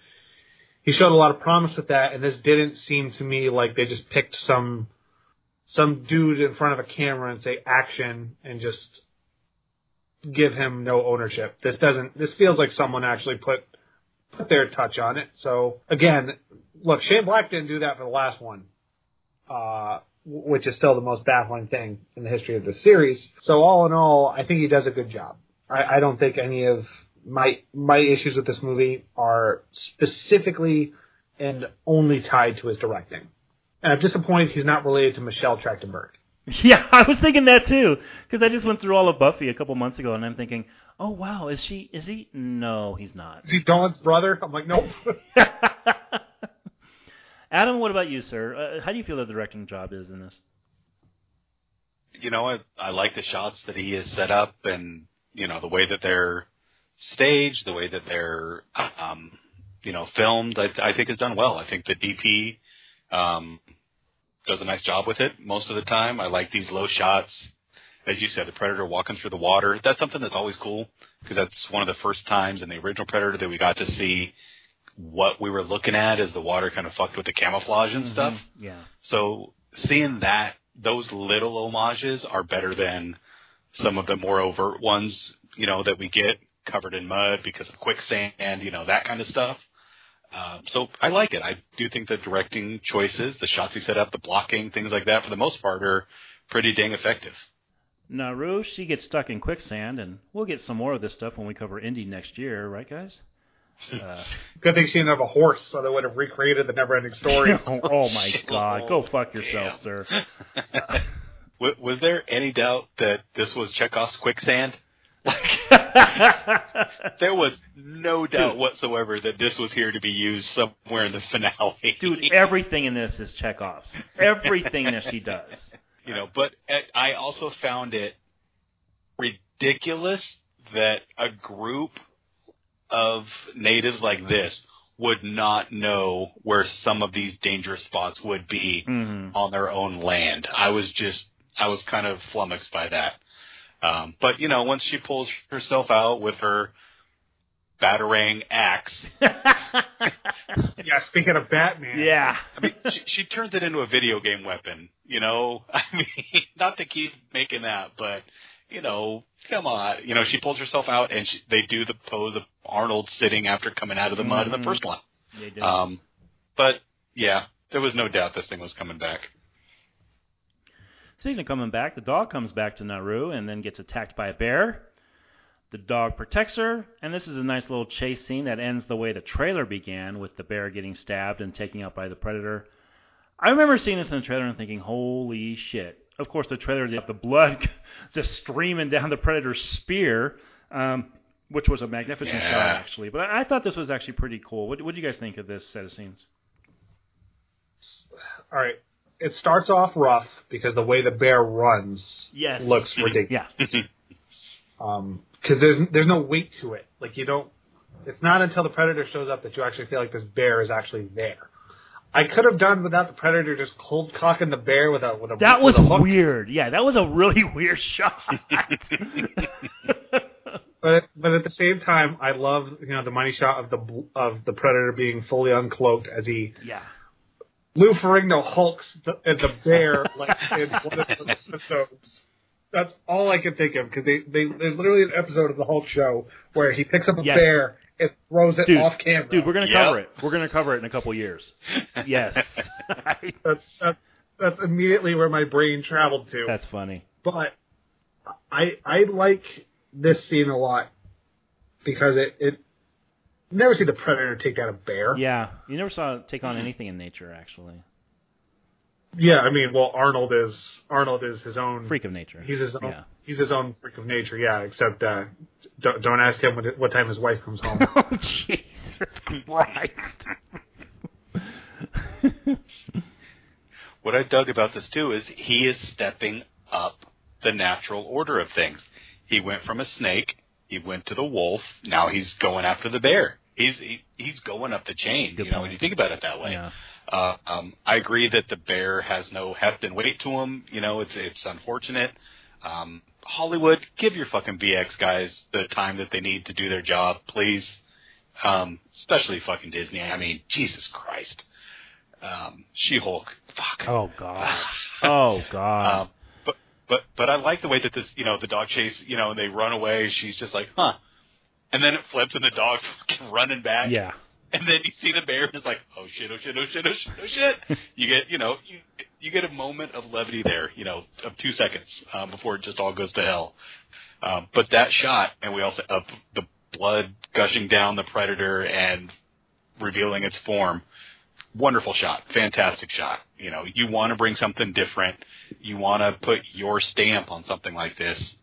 he showed a lot of promise with that, and this didn't seem to me like they just picked some some dude in front of a camera and say action and just give him no ownership. This doesn't. This feels like someone actually put put their touch on it. So again, look, Shane Black didn't do that for the last one, uh, which is still the most baffling thing in the history of the series. So all in all, I think he does a good job. I, I don't think any of my my issues with this movie are specifically and only tied to his directing. And I'm disappointed he's not related to Michelle Trachtenberg. Yeah, I was thinking that too because I just went through all of Buffy a couple months ago, and I'm thinking, oh wow, is she? Is he? No, he's not. Is he Dawn's brother? I'm like, nope. Adam, what about you, sir? Uh, how do you feel the directing job is in this? You know, I I like the shots that he has set up, and you know the way that they're staged, the way that they're um, you know filmed. I, I think is done well. I think the DP um, does a nice job with it most of the time. I like these low shots. As you said, the predator walking through the water. That's something that's always cool because that's one of the first times in the original Predator that we got to see what we were looking at as the water kind of fucked with the camouflage and stuff. Yeah. So seeing that, those little homages are better than some of the more overt ones, you know, that we get covered in mud because of quicksand, you know, that kind of stuff. Um, so I like it. I do think the directing choices, the shots he set up, the blocking, things like that, for the most part, are pretty dang effective. Naru, she gets stuck in quicksand, and we'll get some more of this stuff when we cover Indy next year, right, guys? Uh, Good thing she didn't have a horse, so they would have recreated the never-ending story. oh, oh my God! Go fuck yourself, sir. W- was there any doubt that this was Chekhov's quicksand? Like, there was no doubt Dude. whatsoever that this was here to be used somewhere in the finale. Dude, everything in this is Chekhov's. Everything that she does. you know, but uh, I also found it ridiculous that a group of natives like this would not know where some of these dangerous spots would be Mhm. on their own land. I was just, I was kind of flummoxed by that. Um, but you know, once she pulls herself out with her batarang axe, yeah, speaking of Batman. yeah. I mean, she, she turns it into a video game weapon. You know, I mean, not to keep making that, but you know, come on. You know, she pulls herself out, and she, they do the pose of Arnold sitting after coming out of the mud in Mhm. the first one. They did. Um, but yeah, there was no doubt this thing was coming back. Speaking of coming back, the dog comes back to Naru and then gets attacked by a bear. The dog protects her, and this is a nice little chase scene that ends the way the trailer began, with the bear getting stabbed and taken out by the predator. I remember seeing this in the trailer and thinking, "Holy shit!" Of course, the trailer did have the blood just streaming down the predator's spear, um, which was a magnificent Yeah. shot, actually. But I, I thought this was actually pretty cool. What what do you guys think of this set of scenes? All right. It starts off rough because the way the bear runs Yes. looks ridiculous. Yeah. Um 'cause there's there's no weight to it. Like you don't. It's not until the predator shows up that you actually feel like this bear is actually there. I could have done without the predator just cold cocking the bear with a with a That was a weird. Yeah, that was a really weird shot. But but at the same time, I love you know the money shot of the of the predator being fully uncloaked as he yeah. Lou Ferrigno hulks the, as a bear like in one of the episodes. That's all I can think of because they, they there's literally an episode of the Hulk show where he picks up a Yes. bear and throws it Dude, off camera. dude, we're gonna Yep. cover it. We're gonna cover it in a couple years. Yes, that's, that's that's immediately where my brain traveled to. that's funny. but I I like this scene a lot because it it never see the predator take out a bear. Yeah, you never saw it take on anything in nature, actually. Yeah, I mean, well, Arnold is Arnold is his own Freak of nature. He's his own. Yeah. He's his own freak of nature. Yeah, except uh, don't, don't ask him what, what time his wife comes home. oh Jesus Christ! What I dug about this too is he is stepping up the natural order of things. He went from a snake, he went to the wolf, now he's going after the bear. He's he, he's going up the chain. Good you know, point. when you think about it that way. yeah. Uh, um, I agree that the bear has no heft and weight to him. You know, it's it's unfortunate. Um, Hollywood, give your fucking BX guys the time that they need to do their job, please. Um, especially fucking Disney. I mean, Jesus Christ. Um, She-Hulk. Fuck. Oh god. Oh god. Um, but but but I like the way that this, you know, the dog chase, you know, and they run away. She's just like, huh. And then it flips, and the dog's running back. yeah. And then you see the bear, and it's like, oh shit, oh shit, oh shit, oh shit, oh shit. you get, you know, you you get a moment of levity there, you know, of two seconds um, before it just all goes to hell. Um, but that shot, and we also of the blood gushing down the predator and revealing its form. Wonderful shot, fantastic shot. You know, you want to bring something different. You want to put your stamp on something like this.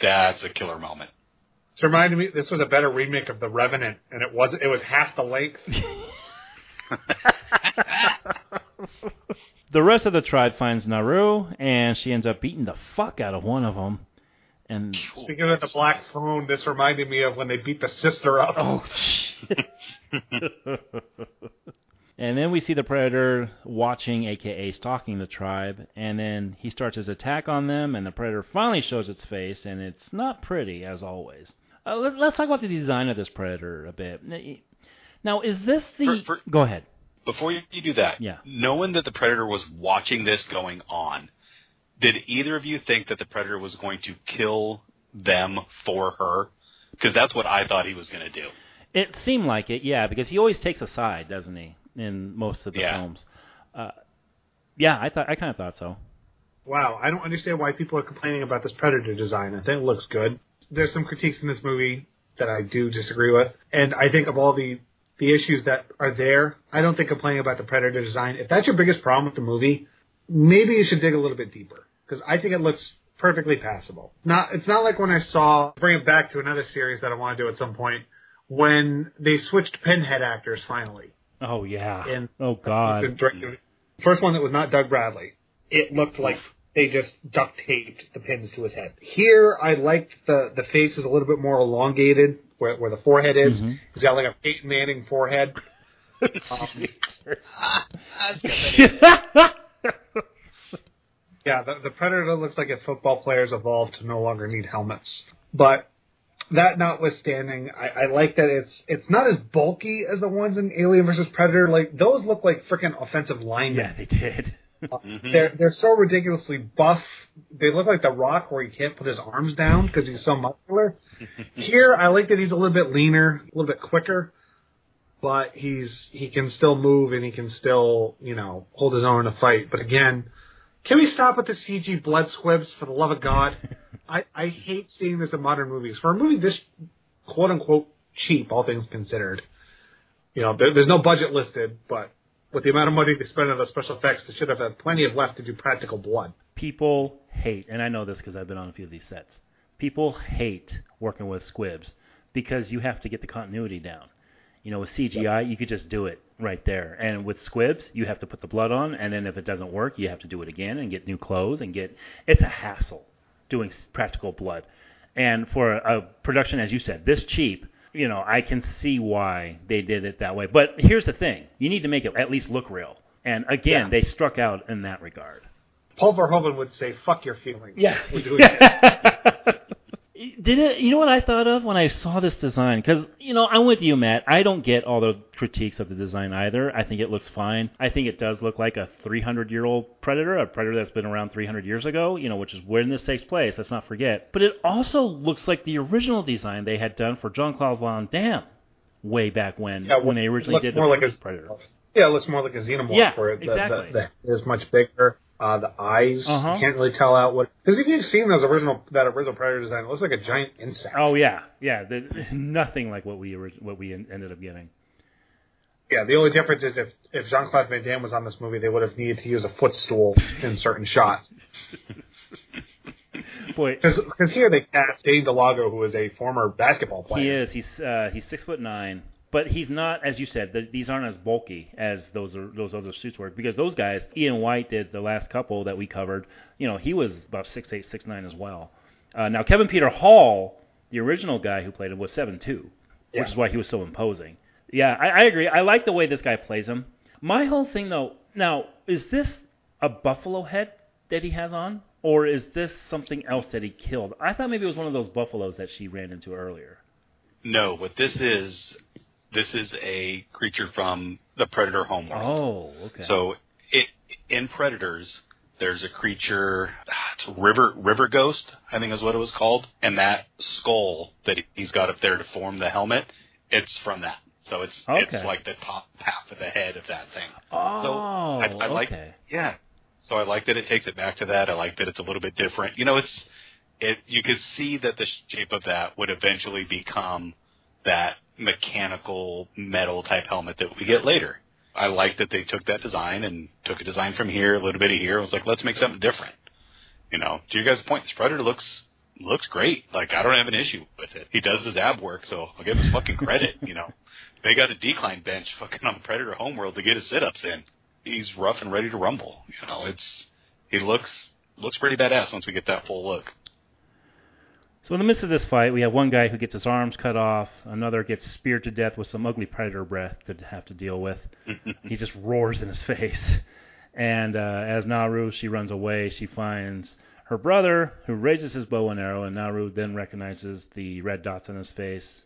That's a killer moment. This reminded me. This was a better remake of The Revenant, and it was it was half the length. the rest of the tribe finds Naru, and she ends up beating the fuck out of one of them. And Speaking of the black phone, this reminded me of when they beat the sister up. oh shit. and then we see the predator watching, aka stalking the tribe, and then he starts his attack on them, and the predator finally shows its face, and it's not pretty as always. Uh, let, let's talk about the design of this predator a bit. Now, is this the? For- for- Go ahead. Before you do that, Yeah. knowing that the predator was watching this going on, did either of you think that the predator was going to kill them for her? Because that's what I thought he was going to do. It seemed like it, yeah, because he always takes a side, doesn't he, in most of the Yeah. films? Uh, yeah, I thought I kind of thought so. Wow, I don't understand why people are complaining about this Predator design. I think it looks good. There's some critiques in this movie that I do disagree with, and I think of all the the issues that are there, I don't think complaining about the Predator design. If that's your biggest problem with the movie, maybe you should dig a little bit deeper because I think it looks perfectly passable. Not it's not like when I saw bring it back to another series that I want to do at some point when they switched Pinhead actors finally. Oh yeah. And- oh god. The First one that was not Doug Bradley. It looked like they just duct taped the pins to his head. Here, I liked the the face is a little bit more elongated, where where the forehead is. Mhm. He's got like a Peyton Manning forehead. Um, yeah, the, the Predator looks like if football players evolved to no longer need helmets. But that notwithstanding, I, I like that it's it's not as bulky as the ones in Alien versus Predator. Like those look like freaking offensive linemen. yeah, they did. Mm-hmm. They're they're so ridiculously buff. They look like the Rock, where he can't put his arms down because he's so muscular. Here, I like that he's a little bit leaner, a little bit quicker, but he's he can still move and he can still you know hold his own in a fight. But again, can we stop with the CG blood squibs for the love of God? I I hate seeing this in modern movies. For a movie this quote unquote cheap, all things considered, you know, there, there's no budget listed, but with the amount of money they spent on the special effects, they should have had plenty of left to do practical blood. People hate, and I know this because I've been on a few of these sets. People hate working with squibs because you have to get the continuity down. You know, with CGI, you could just do it right there. And with squibs, you have to put the blood on, and then if it doesn't work, you have to do it again and get new clothes and get. It's a hassle doing practical blood. And for a, a production, as you said, this cheap, you know, I can see why they did it that way. But here's the thing: you need to make it at least look real. And again, Yeah. they struck out in that regard. Paul Verhoeven would say, "Fuck your feelings." Yeah. We're doing it. Did it? You know what I thought of when I saw this design? Because you know, I'm with you, Matt. I don't get all the critiques of the design either. I think it looks fine. I think it does look like a 300 year old predator, a predator that's been around 300 years ago. You know, which is when this takes place. Let's not forget. But it also looks like the original design they had done for Jean Claude Van Damme way back when, Yeah, when they originally looks did the more like a predator. Yeah, it looks more like a xenomorph. Yeah, where the, exactly. The, the is much bigger. Uh, the eyes, Uh-huh. you can't really tell out what. Because if you've seen those original that original Predator design, it looks like a giant insect. Oh yeah, yeah. The, nothing like what we what we ended up getting. Yeah, the only difference is if if Jean Claude Van Damme was on this movie, they would have needed to use a footstool in certain shots. Boy, Because here they cast Dane DiLiegro, who is a former basketball player. He is. He's uh, he's six foot nine, but he's not, as you said. The, these aren't as bulky as those are, those other suits were because those guys. Ian White did the last couple that we covered. You know, he was about six eight, six nine as well. Uh, now Kevin Peter Hall, the original guy who played him, was seven two, which is why he was so imposing. Yeah, I, I agree. I like the way this guy plays him. My whole thing though, now is this a buffalo head that he has on, or is this something else that he killed? I thought maybe it was one of those buffaloes that she ran into earlier. No, what this is, this is a creature from the Predator homeworld. Oh, okay. So it in Predators, there's a creature, ah, it's a River River Ghost, I think is what it was called, and that skull that he's got up there to form the helmet, it's from that. So it's Okay. it's like the top half of the head of that thing. oh, so I, I like okay. yeah. So I like that it takes it back to that. I like that it's a little bit different. You know, it's it. You could see that the shape of that would eventually become that mechanical metal type helmet that we get later. I like that they took that design and took a design from here, a little bit of here. I was like, let's make something different. You know, to your guys' point, this Predator looks looks great. Like I don't have an issue with it. He does his ab work, so I'll give him fucking credit. You know, they got a decline bench fucking on the Predator homeworld to get his sit ups in. He's rough and ready to rumble. You know, it's he looks looks pretty badass once we get that full look. So in the midst of this fight, we have one guy who gets his arms cut off, another gets speared to death with some ugly predator breath to have to deal with. he just roars in his face. And uh, as Naru, she runs away. She finds her brother, who raises his bow and arrow, and Naru then recognizes the red dots on his face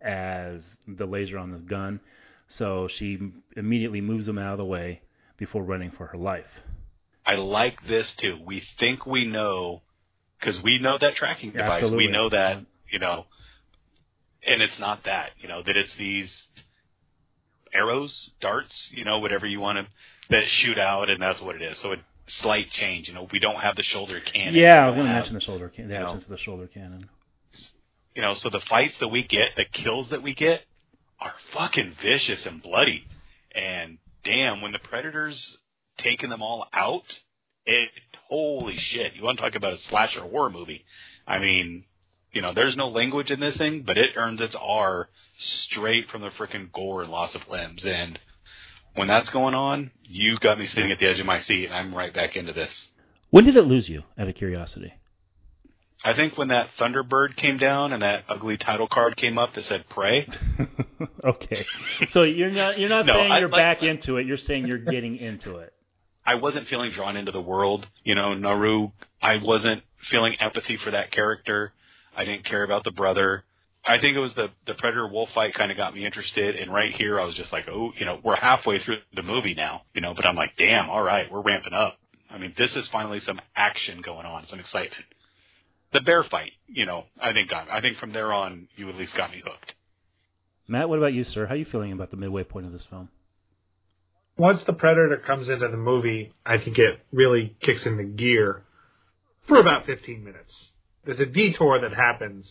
as the laser on the gun. So she immediately moves him out of the way before running for her life. I like this too. We think we know because we know that tracking device. Absolutely. We know that you know, and it's not that you know that it's these arrows, darts, you know, whatever you want to that shoot out, and that's what it is. So a slight change. You know, we don't have the shoulder cannon. Yeah, I was going to mention the shoulder can- the you know. absence of the shoulder cannon. you know, so the fights that we get, the kills that we get, are fucking vicious and bloody. And damn, when the predators taking them all out, it holy shit! You want to talk about a slasher horror movie? I mean, you know, there's no language in this thing, but it earns its R straight from the freaking gore and loss of limbs. And when that's going on, you got me sitting at the edge of my seat, and I'm right back into this. When did it lose you, out of curiosity? I think when that Thunderbird came down and that ugly title card came up that said "Prey," okay. So you're not you're not No, saying I- you're like- back into it. You're saying you're getting into it. I wasn't feeling drawn into the world. You know, Naru, I wasn't feeling empathy for that character. I didn't care about the brother. I think it was the the Predator Wolf fight kind of got me interested. And right here, I was just like, oh, you know, we're halfway through the movie now, you know, but I'm like, damn, all right, we're ramping up. I mean, this is finally some action going on, some excitement. The bear fight, you know, I think got, I think from there on, you at least got me hooked. Matt, what about you, sir? How are you feeling about the midway point of this film? Once the Predator comes into the movie, I think it really kicks into gear for about 15 minutes. There's a detour that happens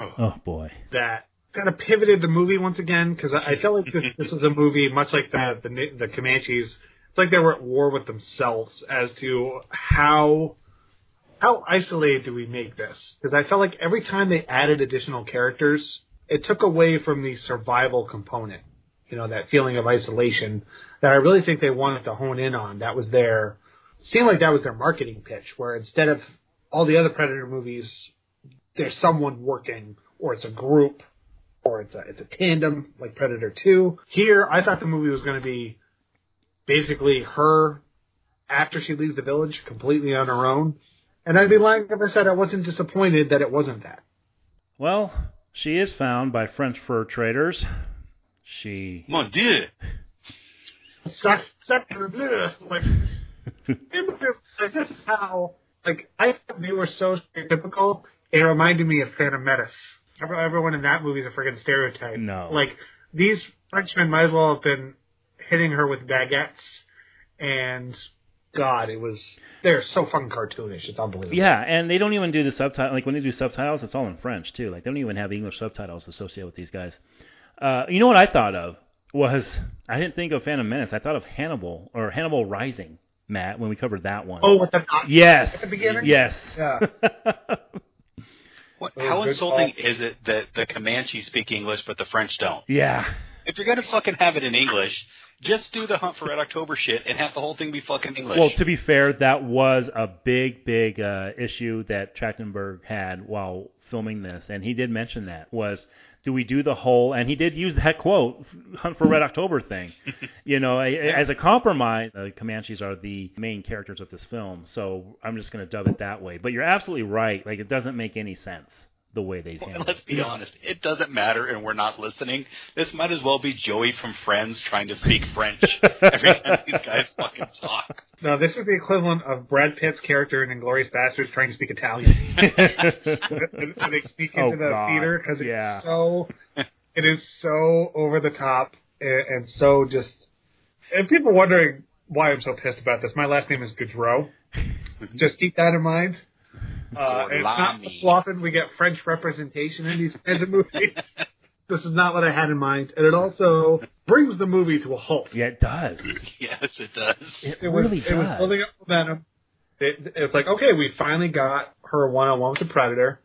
Oh, oh boy. that kind of pivoted the movie once again because I, I felt like this, this was a movie much like the, the the Comanches. It's like they were at war with themselves as to how how isolated do we make this? Because I felt like every time they added additional characters, it took away from the survival component. You know that feeling of isolation that I really think they wanted to hone in on. That was their seemed like that was their marketing pitch. Where instead of all the other Predator movies, there's someone working, or it's a group, or it's a it's a tandem like Predator Two. Here, I thought the movie was going to be basically her after she leaves the village completely on her own. And I'd be lying if I said I wasn't disappointed that it wasn't that. Well, she is found by French fur traders. She Mon Dieu! Suck, like, this is how, like, I thought they were so stereotypical, it reminded me of Phantom Menace. Every- Everyone in that movie is a freaking stereotype. No. Like, these Frenchmen might as well have been hitting her with baguettes, and God, it was, they're so fucking cartoonish, it's unbelievable. Yeah, and they don't even do the subtitle. Like when they do subtitles, it's all in French too. Like they don't even have English subtitles associated with these guys. Uh, you know what I thought of was I didn't think of Phantom Menace. I thought of Hannibal or Hannibal Rising, Matt, when we covered that one. Oh, with the Nazis yes, at the beginning? yes. Yeah. What, how good insulting is it that the Comanches speak English but the French don't? yeah. If you're gonna fucking have it in English, just do the Hunt for Red October shit and have the whole thing be fucking English. Well, to be fair, that was a big, big uh, issue that Trachtenberg had while filming this, and he did mention that was, do we do the whole? And he did use that quote, "Hunt for Red October" thing. you know, as a compromise. The Comanches are the main characters of this film, so I'm just going to dub it that way. But you're absolutely right. Like it doesn't make any sense the way they Well, let's be honest, it doesn't matter, and we're not listening. This might as well be Joey from Friends trying to speak French every time these guys fucking talk. No, this is the equivalent of Brad Pitt's character in Inglourious Basterds trying to speak Italian. and, and they speak Oh, into the God. theater because it's Yeah. so it is so over the top and, and so just and people wondering why I'm so pissed about this. My last name is Goudreau. just keep that in mind. Uh, it's not Gorlami. so often we get French representation in these kinds of movies. this is not what I had in mind, and it also brings the movie to a halt. Yeah, it does. Yes, it does. It, It was really it was does. building up momentum. It, it's like okay, we finally got her one on one with the predator,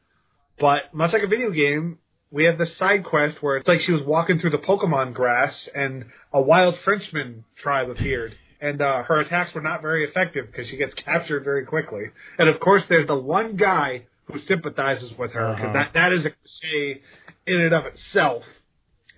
but much like a video game, we have this side quest where it's like she was walking through the Pokemon grass and a wild Frenchman tribe appeared. And uh, her attacks were not very effective because she gets captured very quickly. And of course, there's the one guy who sympathizes with her because Uh-huh. that that is a cliche in and of itself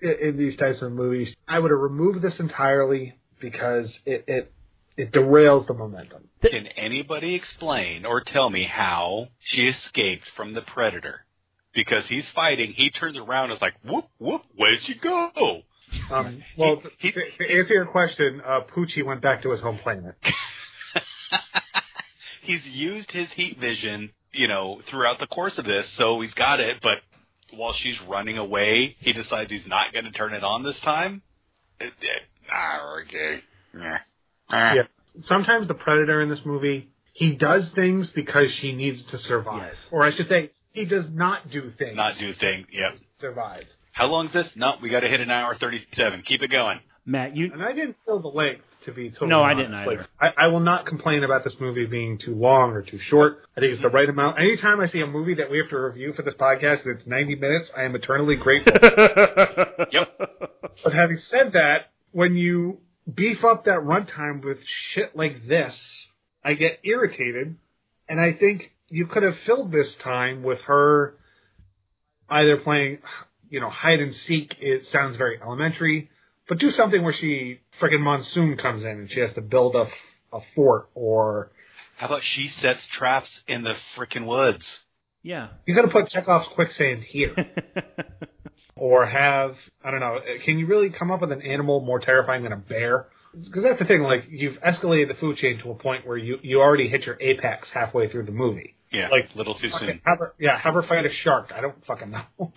in, in these types of movies. I would have removed this entirely because it it, it derails the momentum. Can anybody explain or tell me how she escaped from the predator? Because he's fighting, he turns around and is like, whoop, whoop, where'd she go? Um, well, He- to, to answer your question, uh, Poochie went back to his home planet. he's used his heat vision, you know, throughout the course of this, so he's got it, but while she's running away, he decides he's not going to turn it on this time. It, it, ah, okay. Yeah. Ah. Yeah. Sometimes the predator in this movie, he does things because she needs to survive. Yes. Or I should say, he does not do things Not do thing. Yep. to survive. How long is this? No, we got to hit an hour 37. Keep it going. Matt, you And I didn't feel the length, to be totally No, I didn't either. Like, I, I will not complain about this movie being too long or too short. I think it's the right amount. Anytime I see a movie that we have to review for this podcast and it's 90 minutes, I am eternally grateful. Yep. But having said that, when you beef up that runtime with shit like this, I get irritated. And I think you could have filled this time with her either playing, you know, hide and seek. It sounds very elementary, but do something where she friggin' monsoon comes in and she has to build a, a fort, or How about she sets traps in the frickin' woods? yeah. you got to put Chekhov's quicksand here. or have I don't know. Can you really come up with an animal more terrifying than a bear? Because that's the thing. Like you've escalated the food chain to a point where you you already hit your apex halfway through the movie. Yeah, Like, little too soon. have her, yeah, have her fight a shark. I don't fucking know.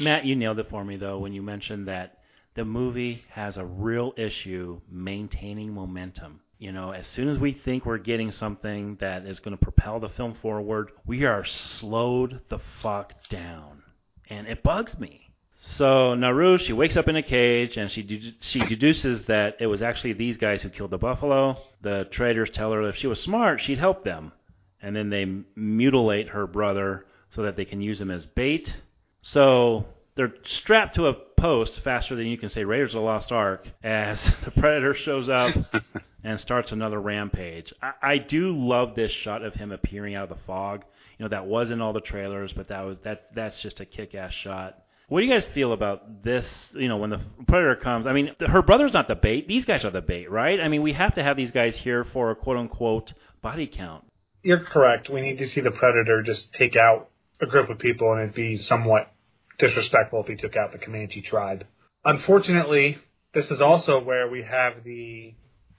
Matt, you nailed it for me though when you mentioned that the movie has a real issue maintaining momentum. You know, as soon as we think we're getting something that is going to propel the film forward, we are slowed the fuck down, and it bugs me. So Naru, she wakes up in a cage and she dedu- she deduces that it was actually these guys who killed the buffalo. The traders tell her if she was smart, she'd help them, and then they mutilate her brother so that they can use him as bait. So they're strapped to a post faster than you can say Raiders of the Lost Ark as the Predator shows up and starts another rampage. I, I do love this shot of him appearing out of the fog. You know that was in all the trailers, but that was that that's just a kick-ass shot. What do you guys feel about this? You know, when the Predator comes, I mean, her brother's not the bait; these guys are the bait, right? I mean, we have to have these guys here for a quote-unquote body count. You're correct. We need to see the predator just take out a group of people, and it'd be somewhat disrespectful if he took out the Comanche tribe. Unfortunately, this is also where we have the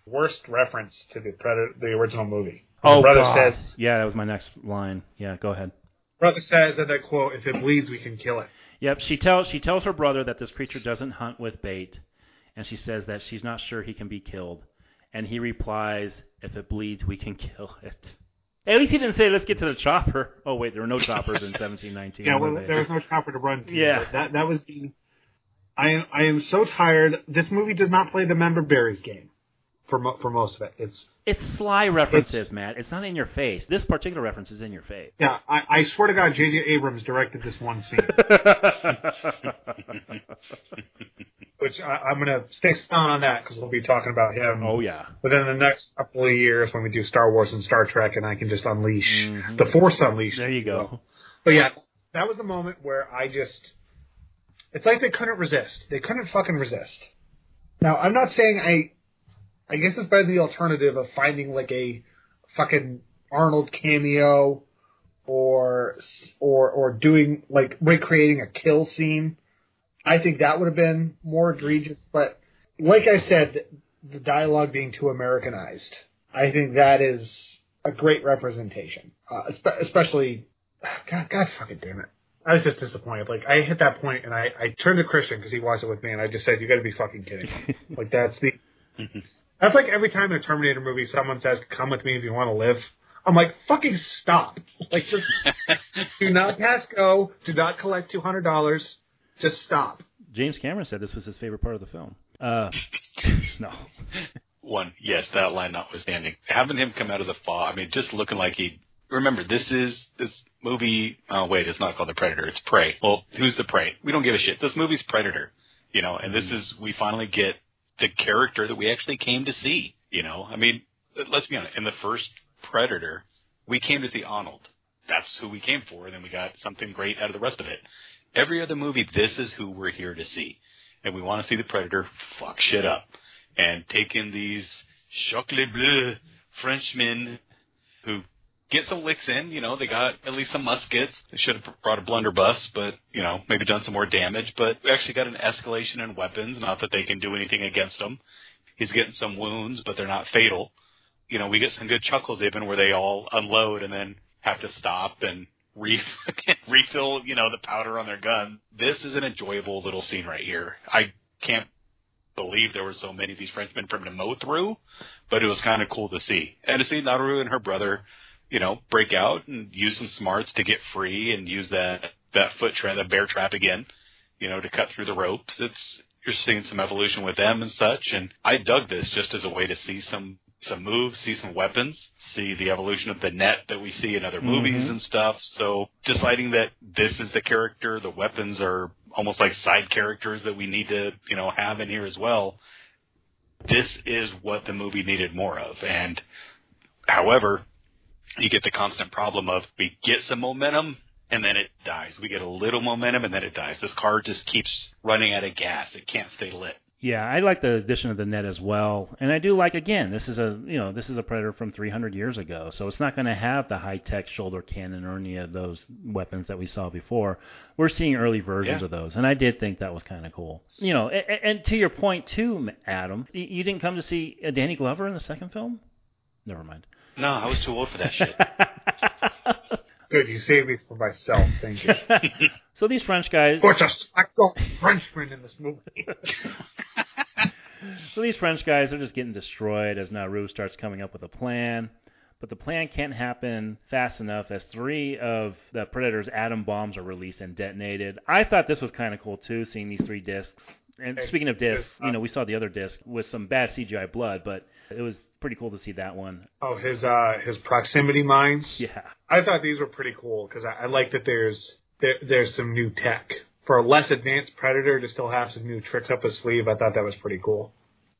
worst reference to the predator, the original movie. Oh, brother God. says, yeah, that was my next line. Yeah, go ahead. brother says, and I quote, "If it bleeds, we can kill it." Yep, she tells she tells her brother that this creature doesn't hunt with bait, and she says that she's not sure he can be killed. And he replies, "If it bleeds, we can kill it." At least he didn't say, "Let's get to the chopper." Oh wait, there were no choppers in 1719. Yeah, well, there was no chopper to run to. Yeah. that that was the. I am I am so tired. This movie does not play the member berries game, for mo- for most of it. It's It's sly references, Matt. It's not in your face. This particular reference is in your face. yeah. I, I swear to God, J.J. Abrams directed this one scene, which I, I'm gonna stay silent on that because we'll be talking about him oh yeah. within the next couple of years when we do Star Wars and Star Trek, and I can just unleash the Force Unleashed. Mm-hmm. There you go. But yeah, that was the moment where I just. It's like they couldn't resist. They couldn't fucking resist. Now, I'm not saying I. I guess it's better the alternative of finding like a fucking Arnold cameo or or or doing like recreating a kill scene. I think that would have been more egregious, but like I said, the dialogue being too Americanized, I think that is a great representation, uh, especially. God, God, fucking damn it! I was just disappointed. Like I hit that point, and I I turned to Christian because he watched it with me, and I just said, "You got to be fucking kidding!" me." like that's the. That's like every time in a Terminator movie, someone says, "Come with me if you want to live." I'm like, fucking stop! Like, just do not pass go. Do not collect two hundred dollars. Just stop. James Cameron said this was his favorite part of the film. Uh, no. One, yes, that line notwithstanding. Having him come out of the fog. I mean, just looking like he. Remember, this is this movie. Oh wait, it's not called the Predator. It's Prey. Well, who's the prey? We don't give a shit. This movie's Predator. You know, and this is we finally get the character that we actually came to see. You know, I mean, let's be honest. In the first Predator, we came to see Arnold. That's who we came for, and then we got something great out of the rest of it. Every other movie, this is who we're here to see, and we want to see the Predator fuck shit up and take in these chocolat bleu Frenchmen who get some licks in. You know, they got at least some muskets. They should have brought a blunderbuss, but you know, maybe done some more damage. But we actually got an escalation in weapons. Not that they can do anything against him. He's getting some wounds, but they're not fatal. You know, we get some good chuckles even where they all unload and then have to stop and re- refill, you know, the powder on their gun. This is an enjoyable little scene right here. I can't believe there were so many of these Frenchmen for him to mow through, but it was kind of cool to see. And to see Naru and her brother, you know, break out and use some smarts to get free and use that, that foot trap, that bear trap again, you know, to cut through the ropes. It's, you're seeing some evolution with them and such. And I dug this just as a way to see some some moves, see some weapons, see the evolution of the net that we see in other mm-hmm. movies and stuff. So deciding that this is the character, the weapons are almost like side characters that we need to, you know, have in here as well. This is what the movie needed more of. And however, you get the constant problem of we get some momentum and then it dies. We get a little momentum and then it dies. This car just keeps running out of gas. It can't stay lit. Yeah, I like the addition of the net as well, and I do like again. This is a you know this is a Predator from 300 years ago, so it's not going to have the high tech shoulder cannon or any of those weapons that we saw before. We're seeing early versions Yeah. of those, and I did think that was kind of cool. You know, and, and to your point too, Adam, you didn't come to see uh, Danny Glover in the second film. Never mind. No, I was too old for that shit. Good, you saved me for myself. Thank you. so these French guys, Put a psycho Frenchman in this movie. So these French guys they're just getting destroyed as Naru starts coming up with a plan. But the plan can't happen fast enough as three of the Predator's atom bombs are released and detonated. I thought this was kind of cool too, seeing these three discs. And Hey, speaking of discs, you know, we saw the other disc with some bad CGI blood, but it was pretty cool to see that one. oh, his uh his proximity mines. Yeah. I thought these were pretty cool because I, I like that there's there, there's some new tech for a less advanced predator to still have some new tricks up his sleeve. I thought that was pretty cool.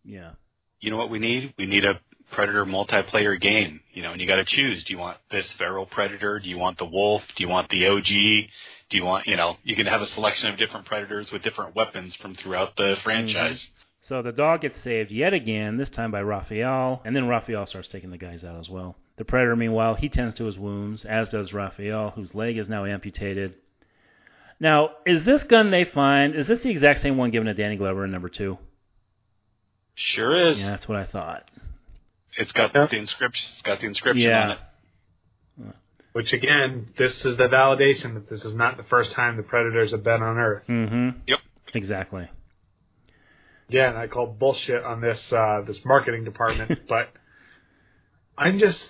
Yeah. you know what we need? We need a predator multiplayer game. You know, and you got to choose. Do you want this feral predator? Do you want the wolf? Do you want the OG? Do you want, you know, you can have a selection of different predators with different weapons from throughout the franchise. So the dog gets saved yet again, this time by Raphael, and then Raphael starts taking the guys out as well. The Predator, meanwhile, he tends to his wounds, as does Raphael, whose leg is now amputated. Now, is this gun they find, is this the exact same one given to Danny Glover in number two? Sure is. Yeah, that's what I thought. It's got Yep. the inscription. It's got the inscription Yeah. on it. Which again, this is the validation that this is not the first time the predators have been on Earth. Mm-hmm. Yep. Exactly. Yeah, and I call bullshit on this uh, this marketing department, but I'm just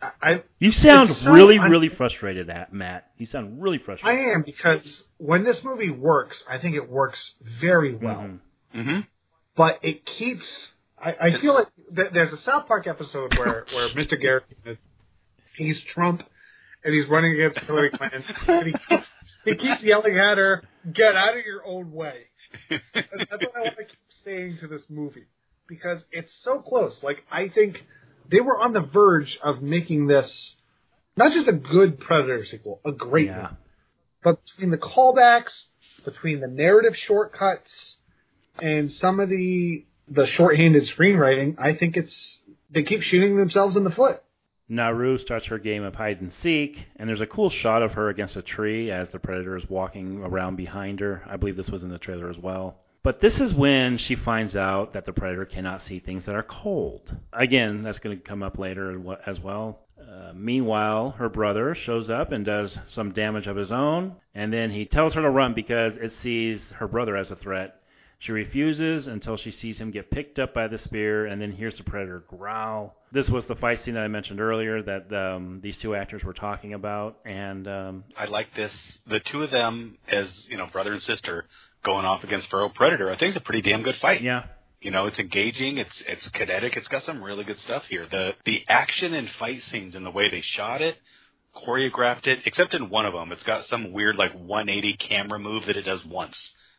I- I You sound It's so really, un- really frustrated, at Matt. You sound really frustrated. I am because when this movie works, I think it works very well. Mhm. Mm-hmm. But it keeps. I, I feel like th- there's a South Park episode where where Mr. Garrett is he's Trump and he's running against Hillary Clinton and he keeps, he keeps yelling at her, "Get out of your own way." That's what I want to keep saying to this movie because it's so close. Like I think they were on the verge of making this not just a good Predator sequel, a great Yeah. one. But between the callbacks, between the narrative shortcuts, and some of the the shorthanded screenwriting, I think it's they keep shooting themselves in the foot. Naru starts her game of hide and seek, and there's a cool shot of her against a tree as the predator is walking around behind her. I believe this was in the trailer as well. But this is when she finds out that the predator cannot see things that are cold. Again, that's going to come up later as well. Uh, meanwhile, her brother shows up and does some damage of his own, and then he tells her to run because it sees her brother as a threat. She refuses until she sees him get picked up by the spear and then hears the predator growl. This was the fight scene that I mentioned earlier that um, these two actors were talking about, and um, I like this. The two of them, as you know, brother and sister, going off against Feral Predator. I think it's a pretty damn good fight. Yeah. You know, it's engaging. It's it's kinetic. It's got some really good stuff here. The the action and fight scenes and the way they shot it, choreographed it, except in one of them, it's got some weird like 180 camera move that it does once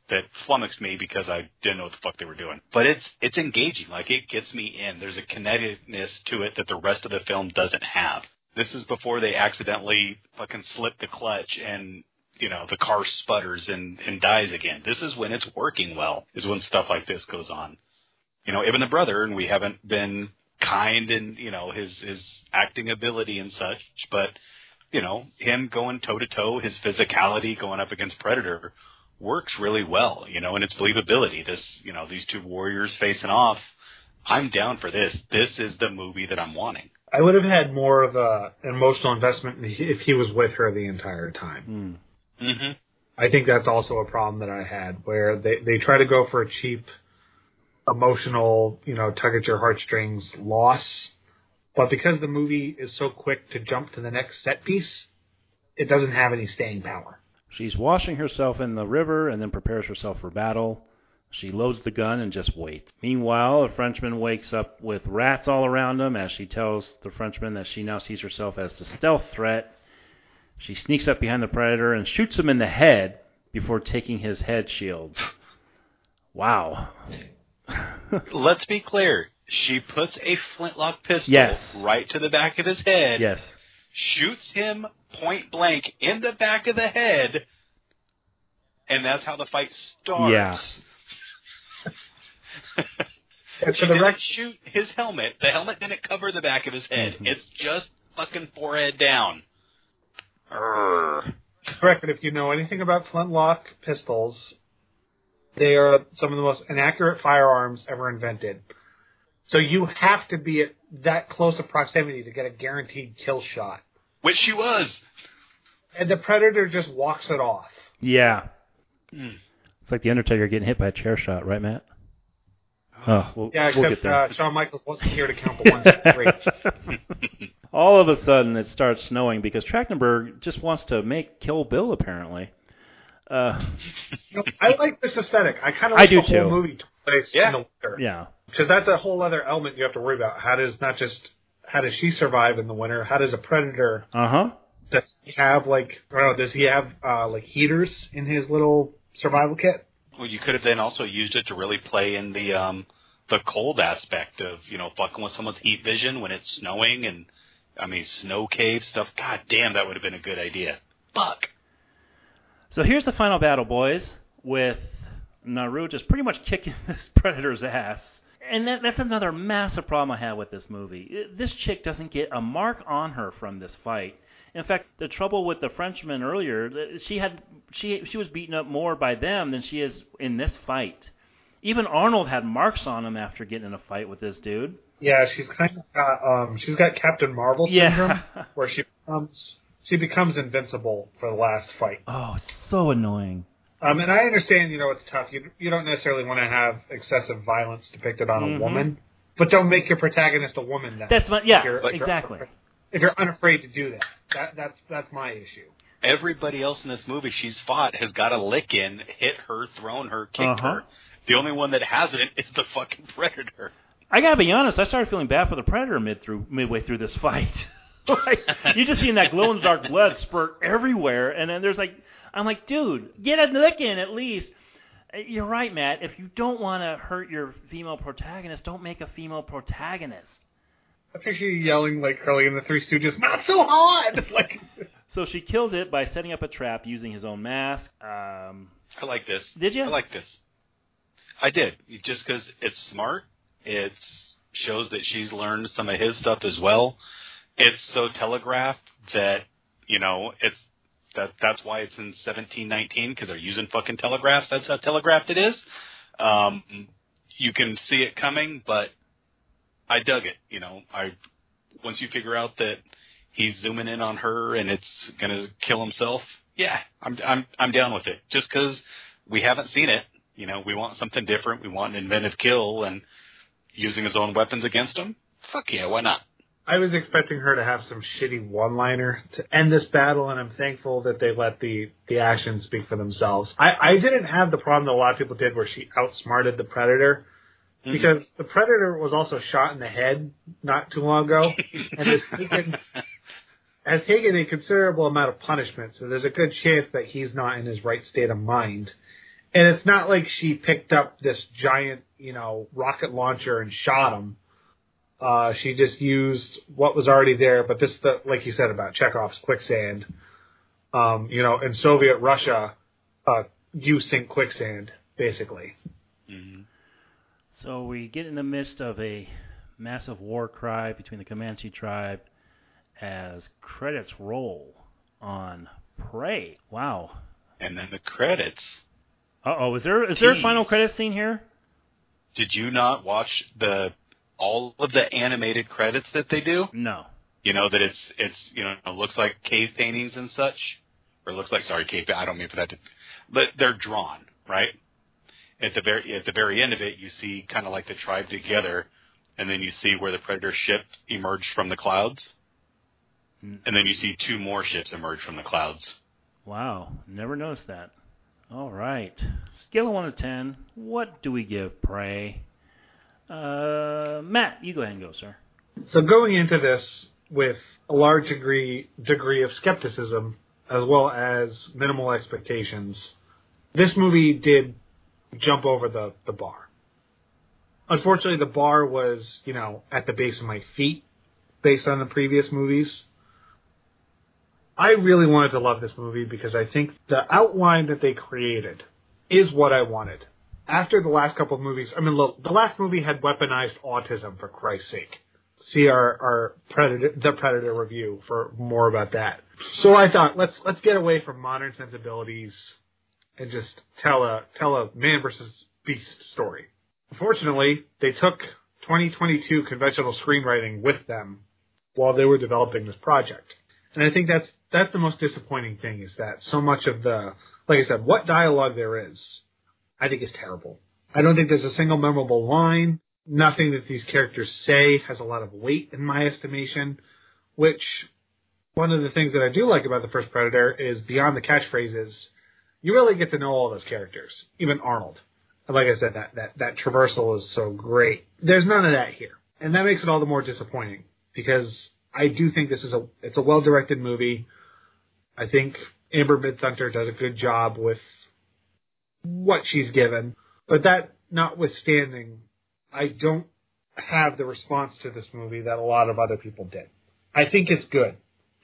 that flummoxed me because I didn't know what the fuck they were doing. But it's it's engaging. Like it gets me in. There's a kineticness to it that the rest of the film doesn't have. This is before they accidentally fucking slip the clutch and you know, the car sputters and, and dies again. This is when it's working well, is when stuff like this goes on. You know, even the brother, and we haven't been kind in, you know, his, his acting ability and such, but, you know, him going toe to toe, his physicality going up against Predator works really well, you know, and its believability. This, you know, these two warriors facing off. I'm down for this. This is the movie that I'm wanting. I would have had more of a emotional investment if he was with her the entire time. Mm. Mm-hmm. I think that's also a problem that I had where they they try to go for a cheap emotional, you know, tug at your heartstrings loss, but because the movie is so quick to jump to the next set piece, it doesn't have any staying power. She's washing herself in the river and then prepares herself for battle. She loads the gun and just waits. Meanwhile, a Frenchman wakes up with rats all around him as she tells the Frenchman that she now sees herself as the stealth threat she sneaks up behind the predator and shoots him in the head before taking his head shield. Wow. Let's be clear. She puts a flintlock pistol yes. right to the back of his head. Yes. Shoots him point blank in the back of the head, and that's how the fight starts. Yeah. she didn't rec- shoot his helmet. The helmet didn't cover the back of his head. Mm-hmm. It's just fucking forehead down. Correct, but if you know anything about flintlock pistols, they are some of the most inaccurate firearms ever invented. So you have to be at that close of proximity to get a guaranteed kill shot. Which she was. And the predator just walks it off. Yeah. Mm. It's like the Undertaker getting hit by a chair shot, right, Matt? Oh, we'll, yeah, we'll except uh, Shawn Michaels wasn't here to count the ones. Great. All of a sudden, it starts snowing because Trachtenberg just wants to make Kill Bill. Apparently, uh, you know, I like this aesthetic. I kind of like I do the whole too. movie place yeah. in the winter. Yeah, because that's a whole other element you have to worry about. How does not just how does she survive in the winter? How does a predator? Uh huh. Does he have like I don't know? Does he have uh, like heaters in his little survival kit? Well, you could have then also used it to really play in the um the cold aspect of you know fucking with someone's heat vision when it's snowing and I mean snow cave stuff. God damn, that would have been a good idea. Fuck. So here's the final battle, boys, with Naru just pretty much kicking this predator's ass. And that, that's another massive problem I have with this movie. Uh, this chick doesn't get a mark on her from this fight. In fact, the trouble with the Frenchman earlier, uh, she had she she was beaten up more by them than she is in this fight. Even Arnold had marks on him after getting in a fight with this dude. Yeah, she's kind of got um, she's got Captain Marvel syndrome, Yeah. where she becomes she becomes invincible for the last fight. Oh, so annoying. Um, and I understand, you know, it's tough. You you don't necessarily want to have excessive violence depicted on Mhm. a woman, but don't make your protagonist a woman. Then That's my yeah, If you're- if you're exactly. If you're unafraid to do that, that that's that's my issue. Everybody else in this movie she's fought has got a lick in, hit her, thrown her, kicked Uh-huh. her. The only one that hasn't is the fucking predator. I gotta be honest. I started feeling bad for the predator mid through midway through this fight. like you just seeing that glow in the dark blood spurt everywhere, and then there's like I'm like, dude, get a lick in at least. Uh, You're right, Matt. If you don't want to hurt your female protagonist, don't make a female protagonist. I picture you yelling like Curly in the Three Stooges, "Not so hard!" Like So she killed it by setting up a trap using his own mask. Um, I like this. Did you? I like this. I did, just because it's smart. It shows that she's learned some of his stuff as well. It's so telegraphed that you know it's that that's why it's in 1719 because they're using fucking telegraphs. That's how telegraphed it is. Um, you can see it coming, but I dug it. You know, I once you figure out that he's zooming in on her and it's gonna kill himself. Yeah, I'm I'm I'm down with it. Just because we haven't seen it, you know, we want something different. We want an inventive kill and using his own weapons against him. Fuck yeah, why not? I was expecting her to have some shitty one-liner to end this battle, and I'm thankful that they let the the actions speak for themselves. I, I didn't have the problem that a lot of people did, where she outsmarted the predator, Mm-hmm. because the predator was also shot in the head not too long ago, and has taken has taken a considerable amount of punishment. So there's a good chance that he's not in his right state of mind. And it's not like she picked up this giant, you know, rocket launcher and shot him. Uh, she just used what was already there, but this, the, like you said about Chekhov's quicksand, um, you know, in Soviet Russia, uh, you sink quicksand, basically. Mm-hmm. So we get in the midst of a massive war cry between the Comanche tribe as credits roll on Prey. Wow. And then the credits. Uh oh, is there is there a final credit scene here? Did you not watch the all of the animated credits that they do? No. You know that it's it's you know it looks like cave paintings and such, or it looks like sorry cave. I don't mean for that to, but they're drawn right. At the very at the very end of it, you see kind of like the tribe together, and then you see where the predator ship emerged from the clouds, Mm. and then you see two more ships emerge from the clouds. Wow, never noticed that. All right. Scale of 1 to 10, what do we give Prey? Uh, Matt, you go ahead and go, sir. So going into this with a large degree degree of skepticism as well as minimal expectations, this movie did jump over the, the bar. Unfortunately, the bar was, you know, at the base of my feet based on the previous movies. I really wanted to love this movie because I think the outline that they created is what I wanted. After the last couple of movies, I mean, look, the last movie had weaponized autism for Christ's sake. See our, our Predator, the Predator review for more about that. So I thought, let's, let's get away from modern sensibilities and just tell a, tell a man versus beast story. Unfortunately, they took 2022 conventional screenwriting with them while they were developing this project. And I think that's that's the most disappointing thing is that so much of the like I said, what dialogue there is, I think is terrible. I don't think there's a single memorable line. Nothing that these characters say has a lot of weight in my estimation, which one of the things that I do like about the first Predator is beyond the catchphrases, you really get to know all those characters, even Arnold. And like I said, that, that, that traversal is so great. There's none of that here. And that makes it all the more disappointing because I do think this is a, it's a well directed movie. I think Amber Midthunder does a good job with what she's given. But that notwithstanding, I don't have the response to this movie that a lot of other people did. I think it's good.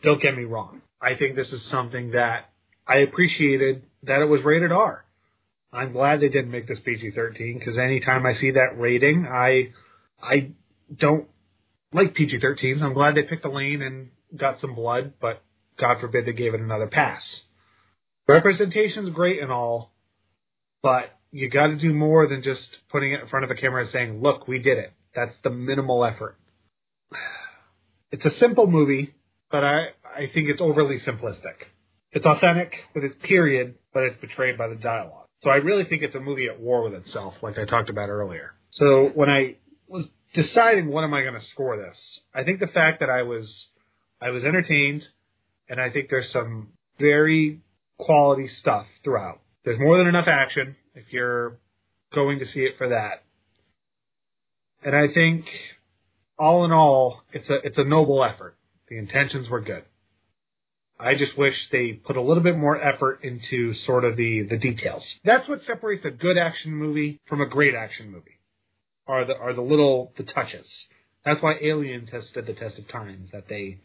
Don't get me wrong. I think this is something that I appreciated that it was rated R. I'm glad they didn't make this PG-13 because anytime I see that rating, I I don't like PG-13s. I'm glad they picked a lane and got some blood, but God forbid they gave it another pass. Representation's great and all, but you got to do more than just putting it in front of a camera and saying, "Look, we did it." That's the minimal effort. It's a simple movie, but I I think it's overly simplistic. It's authentic with its period, but it's betrayed by the dialogue. So I really think it's a movie at war with itself, like I talked about earlier. So when I was deciding what am I going to score this, I think the fact that I was I was entertained, and I think there's some very quality stuff throughout. There's more than enough action if you're going to see it for that. And I think all in all, it's a it's a noble effort. The intentions were good. I just wish they put a little bit more effort into sort of the, the details. That's what separates a good action movie from a great action movie. Are the are the little the touches. That's why Aliens has stood the test of time. That they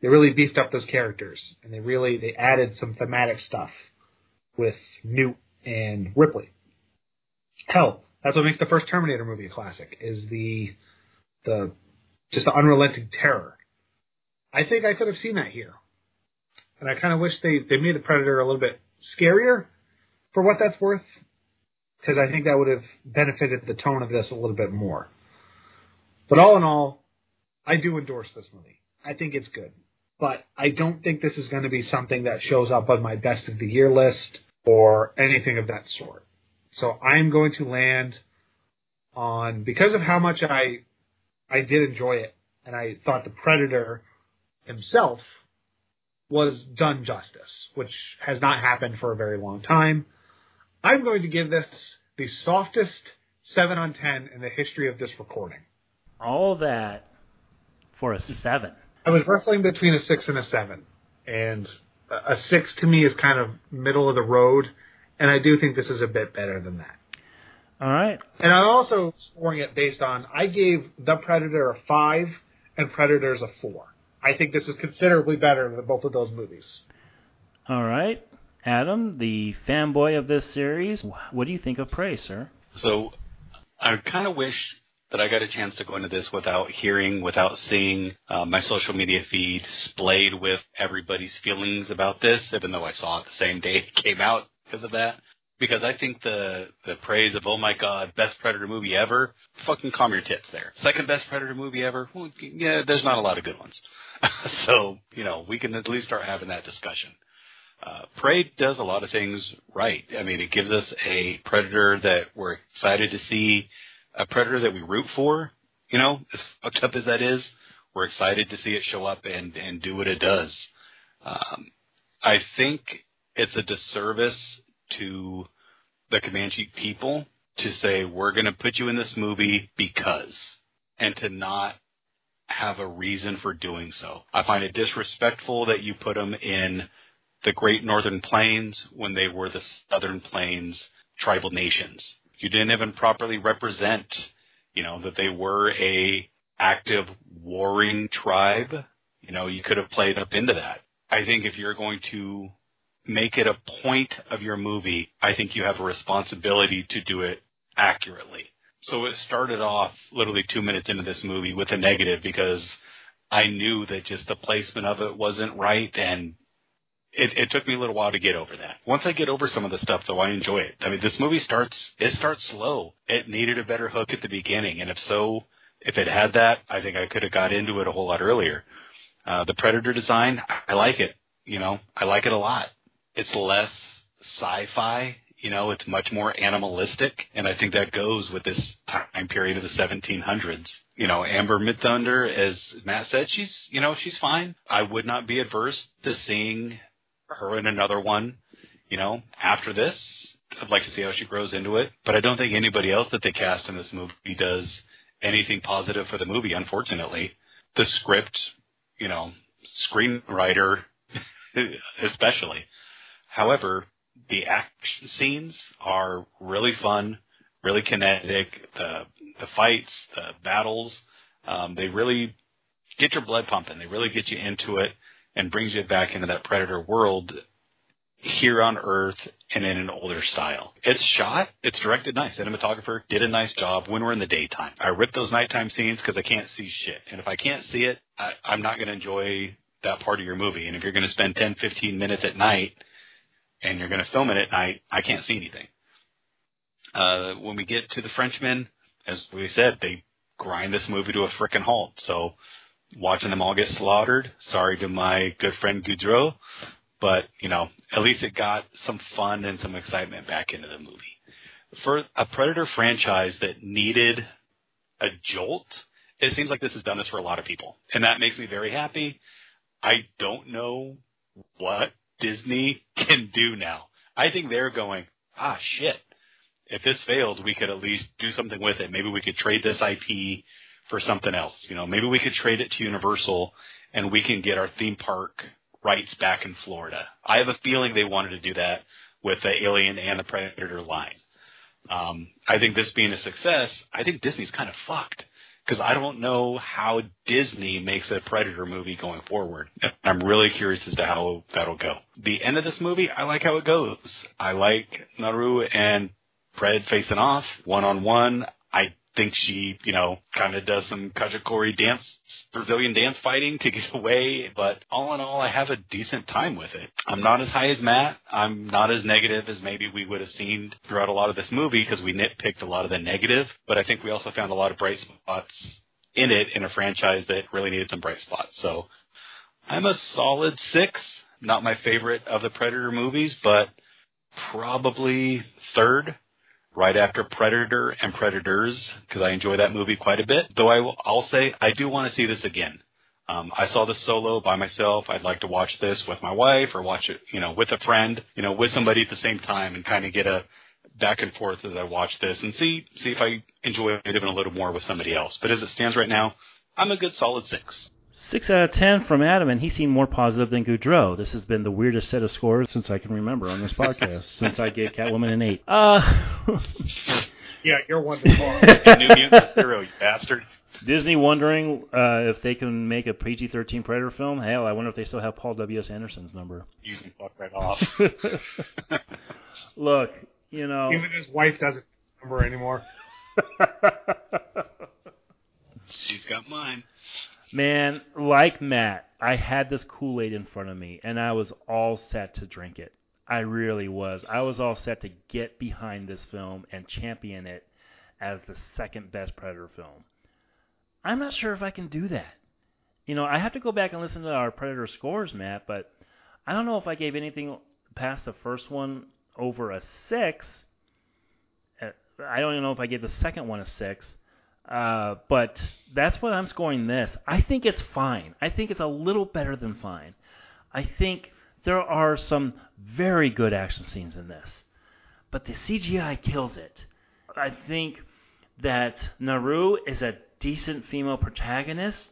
they really beefed up those characters and they really they added some thematic stuff with Newt and Ripley. Hell, that's what makes the first Terminator movie a classic is the the just the unrelenting terror. I think I could have seen that here. And I kind of wish they, they made the Predator a little bit scarier for what that's worth, because I think that would have benefited the tone of this a little bit more. But all in all, I do endorse this movie. I think it's good. But I don't think this is going to be something that shows up on my best of the year list or anything of that sort. So I'm going to land on because of how much I I did enjoy it and I thought the Predator himself was done justice, which has not happened for a very long time. I'm going to give this the softest 7 on 10 in the history of this recording. All that for a 7. I was wrestling between a 6 and a 7. And a 6 to me is kind of middle of the road. And I do think this is a bit better than that. All right. And I'm also scoring it based on I gave The Predator a 5 and Predators a 4. I think this is considerably better than both of those movies. All right. Adam, the fanboy of this series, what do you think of Prey, sir? So I kind of wish that I got a chance to go into this without hearing, without seeing uh, my social media feed splayed with everybody's feelings about this, even though I saw it the same day it came out because of that. Because I think the the praise of oh my god, best Predator movie ever, fucking calm your tits there. Second best Predator movie ever, well, yeah, there's not a lot of good ones. so you know we can at least start having that discussion. Uh, Prey does a lot of things right. I mean, it gives us a predator that we're excited to see, a predator that we root for. You know, as fucked up as that is, we're excited to see it show up and and do what it does. Um, I think it's a disservice to the Comanche people to say we're going to put you in this movie because, and to not have a reason for doing so. I find it disrespectful that you put them in the Great Northern Plains when they were the Southern Plains tribal nations. You didn't even properly represent, you know, that they were a active warring tribe. You know, you could have played up into that. I think if you're going to make it a point of your movie, I think you have a responsibility to do it accurately. So it started off literally two minutes into this movie with a negative because I knew that just the placement of it wasn't right and it, it took me a little while to get over that. Once I get over some of the stuff though, I enjoy it. I mean, this movie starts, it starts slow. It needed a better hook at the beginning. And if so, if it had that, I think I could have got into it a whole lot earlier. Uh, the Predator design, I like it. You know, I like it a lot. It's less sci-fi you know, it's much more animalistic, and I think that goes with this time period of the 1700s. You know, Amber Midthunder, as Matt said, she's, you know, she's fine. I would not be adverse to seeing her in another one, you know, after this. I'd like to see how she grows into it, but I don't think anybody else that they cast in this movie does anything positive for the movie, unfortunately. The script, you know, screenwriter, especially. However, the action scenes are really fun, really kinetic. The the fights, the battles, um, they really get your blood pumping. They really get you into it and brings you back into that predator world here on Earth and in an older style. It's shot, it's directed nice. Cinematographer did a nice job when we're in the daytime. I rip those nighttime scenes because I can't see shit. And if I can't see it, I, I'm not going to enjoy that part of your movie. And if you're going to spend 10, 15 minutes at night and you're going to film it at night, I can't see anything. Uh, when we get to the Frenchmen, as we said, they grind this movie to a frickin' halt. So watching them all get slaughtered, sorry to my good friend Goudreau, but you know, at least it got some fun and some excitement back into the movie. For a Predator franchise that needed a jolt, it seems like this has done this for a lot of people, and that makes me very happy. I don't know what Disney can do now. I think they're going, ah, shit. If this failed, we could at least do something with it. Maybe we could trade this IP for something else. You know, maybe we could trade it to Universal and we can get our theme park rights back in Florida. I have a feeling they wanted to do that with the Alien and the Predator line. Um, I think this being a success, I think Disney's kind of fucked because I don't know how Disney makes a Predator movie going forward. I'm really curious as to how that'll go. The end of this movie, I like how it goes. I like Naru and Pred facing off one on one. I think she, you know, kind of does some Kajikori dance, Brazilian dance fighting to get away. But all in all, I have a decent time with it. I'm not as high as Matt. I'm not as negative as maybe we would have seen throughout a lot of this movie because we nitpicked a lot of the negative. But I think we also found a lot of bright spots in it in a franchise that really needed some bright spots. So I'm a solid six. Not my favorite of the Predator movies, but probably third right after Predator and Predators because I enjoy that movie quite a bit. Though I will, I'll say I do want to see this again. Um, I saw this solo by myself. I'd like to watch this with my wife or watch it, you know, with a friend, you know, with somebody at the same time and kind of get a back and forth as I watch this and see see if I enjoy it even a little more with somebody else. But as it stands right now, I'm a good solid six. Six out of ten from Adam, and he seemed more positive than Goudreau. This has been the weirdest set of scores since I can remember on this podcast. since I gave Catwoman an eight. Uh, Yeah, you're wonderful. And New Mutants Zero, you bastard. Disney wondering uh, if they can make a PG-13 Predator film. Hell, I wonder if they still have Paul W. S. Anderson's number. You can fuck right off. Look, you know. Even his wife doesn't remember anymore. She's got mine. Man, like Matt, I had this Kool Aid in front of me, and I was all set to drink it. I really was. I was all set to get behind this film and champion it as the second best Predator film. I'm not sure if I can do that. You know, I have to go back and listen to our Predator scores, Matt, but I don't know if I gave anything past the first one over a six. Uh, I don't even know if I gave the second one a six. Uh, but that's what I'm scoring this. I think it's fine. I think it's a little better than fine. I think there are some very good action scenes in this, but the CGI kills it. I think that Naru is a decent female protagonist,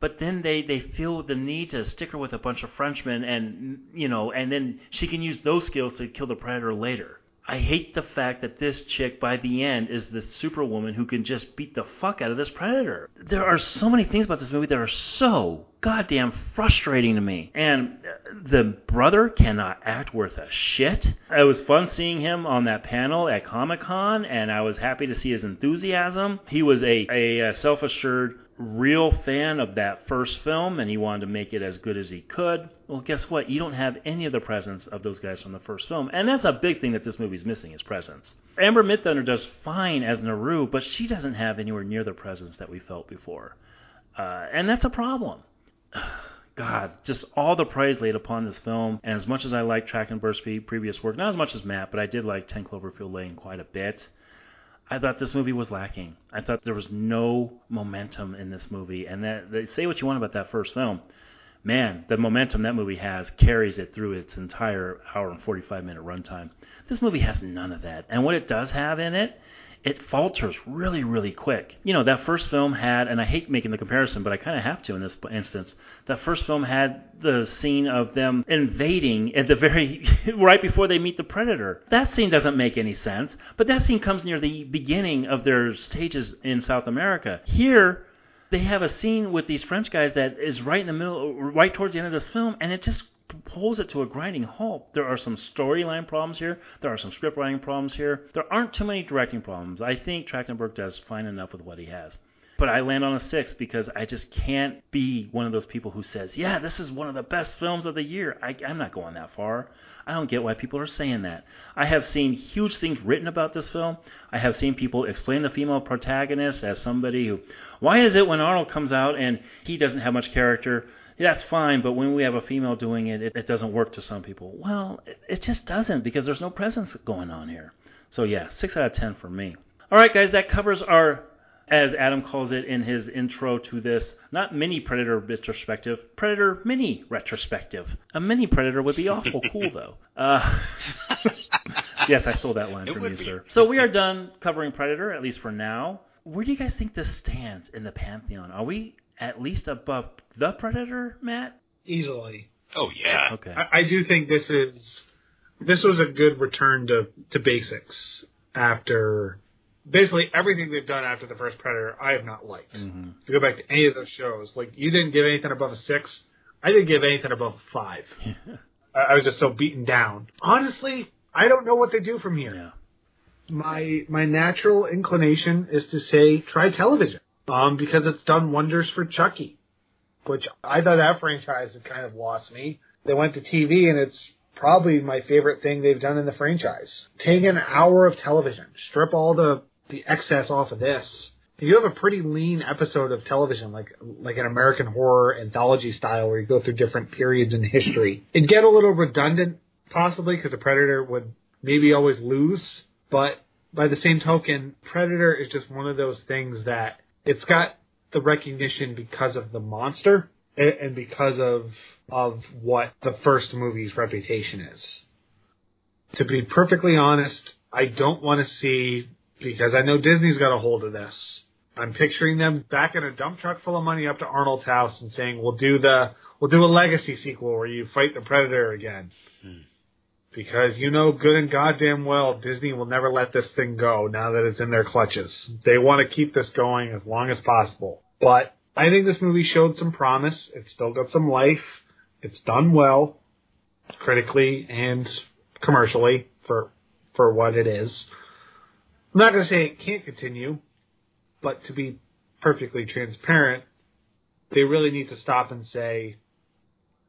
but then they, they feel the need to stick her with a bunch of Frenchmen and you know, and then she can use those skills to kill the predator later. I hate the fact that this chick by the end is the superwoman who can just beat the fuck out of this predator. There are so many things about this movie that are so goddamn frustrating to me. And uh, the brother cannot act worth a shit. It was fun seeing him on that panel at Comic Con, and I was happy to see his enthusiasm. He was a, a, uh self-assured real fan of that first film and he wanted to make it as good as he could. Well, guess what? You don't have any of the presence of those guys from the first film. And that's a big thing that this movie's missing is presence. Amber Midthunder does fine as Naru, but she doesn't have anywhere near the presence that we felt before. Uh, and that's a problem. God, just all the praise laid upon this film. And as much as I like Trachtenberg's previous work, not as much as Matt, but I did like 10 Cloverfield Lane quite a bit. I thought this movie was lacking. I thought there was no momentum in this movie. And that they say what you want about that first film. Man, the momentum that movie has carries it through its entire hour and 45 minute runtime. This movie has none of that. And what it does have in it, it falters really, really quick. You know, that first film had, and I hate making the comparison, but I kind of have to in this instance. That first film had the scene of them invading at the very, right before they meet the predator. That scene doesn't make any sense, but that scene comes near the beginning of their stages in South America. Here, they have a scene with these French guys that is right in the middle, right towards the end of this film, and it just pulls it to a grinding halt. There are some storyline problems here. There are some script writing problems here. There aren't too many directing problems. I think Trachtenberg does fine enough with what he has. But I land on a six because I just can't be one of those people who says, "Yeah, this is one of the best films of the year." I, I'm not going that far. I don't get why people are saying that. I have seen huge things written about this film. I have seen people explain the female protagonist as somebody who, why is it when Arnold comes out and he doesn't have much character? That's fine, but when we have a female doing it, it, it doesn't work to some people. Well, it, it just doesn't because there's no presence going on here. So yeah, six out of ten for me. All right, guys, that covers our, as Adam calls it in his intro to this, not mini Predator retrospective, Predator mini retrospective. A mini Predator would be awful cool though. Uh, yes, I stole that line It from you, be. sir. So we are done covering Predator, at least for now. Where do you guys think this stands in the pantheon? Are we at least above the Predator, Matt? Easily. Oh yeah. Okay. I, I do think this is this was a good return to, to basics after basically everything they've done after the first Predator, I have not liked. Mm-hmm. If you go back to any of those shows, like you didn't give anything above a six, I didn't give anything above a five. I, I was just so beaten down. Honestly, I don't know what they do from here. Yeah. My my natural inclination is to say try television, um, because it's done wonders for Chucky, which I thought that franchise had kind of lost me. They went to TV, and it's probably my favorite thing they've done in the franchise. Take an hour of television, strip all the the excess off of this. You have a pretty lean episode of television, like like an American horror anthology style, where you go through different periods in history. It'd get a little redundant, possibly, because the Predator would maybe always lose. But by the same token, Predator is just one of those things that it's got the recognition because of the monster and, because of of what the first movie's reputation is. To be perfectly honest, I don't want to see because I know Disney's got a hold of this. I'm picturing them back in a dump truck full of money up to Arnold's house and saying, "We'll do the we'll do a legacy sequel where you fight the Predator again." Hmm. Because you know good and goddamn well Disney will never let this thing go now that it's in their clutches. They want to keep this going as long as possible. But I think this movie showed some promise. It's still got some life. It's done well, critically and commercially for for what it is. I'm not going to say it can't continue, but to be perfectly transparent, they really need to stop and say,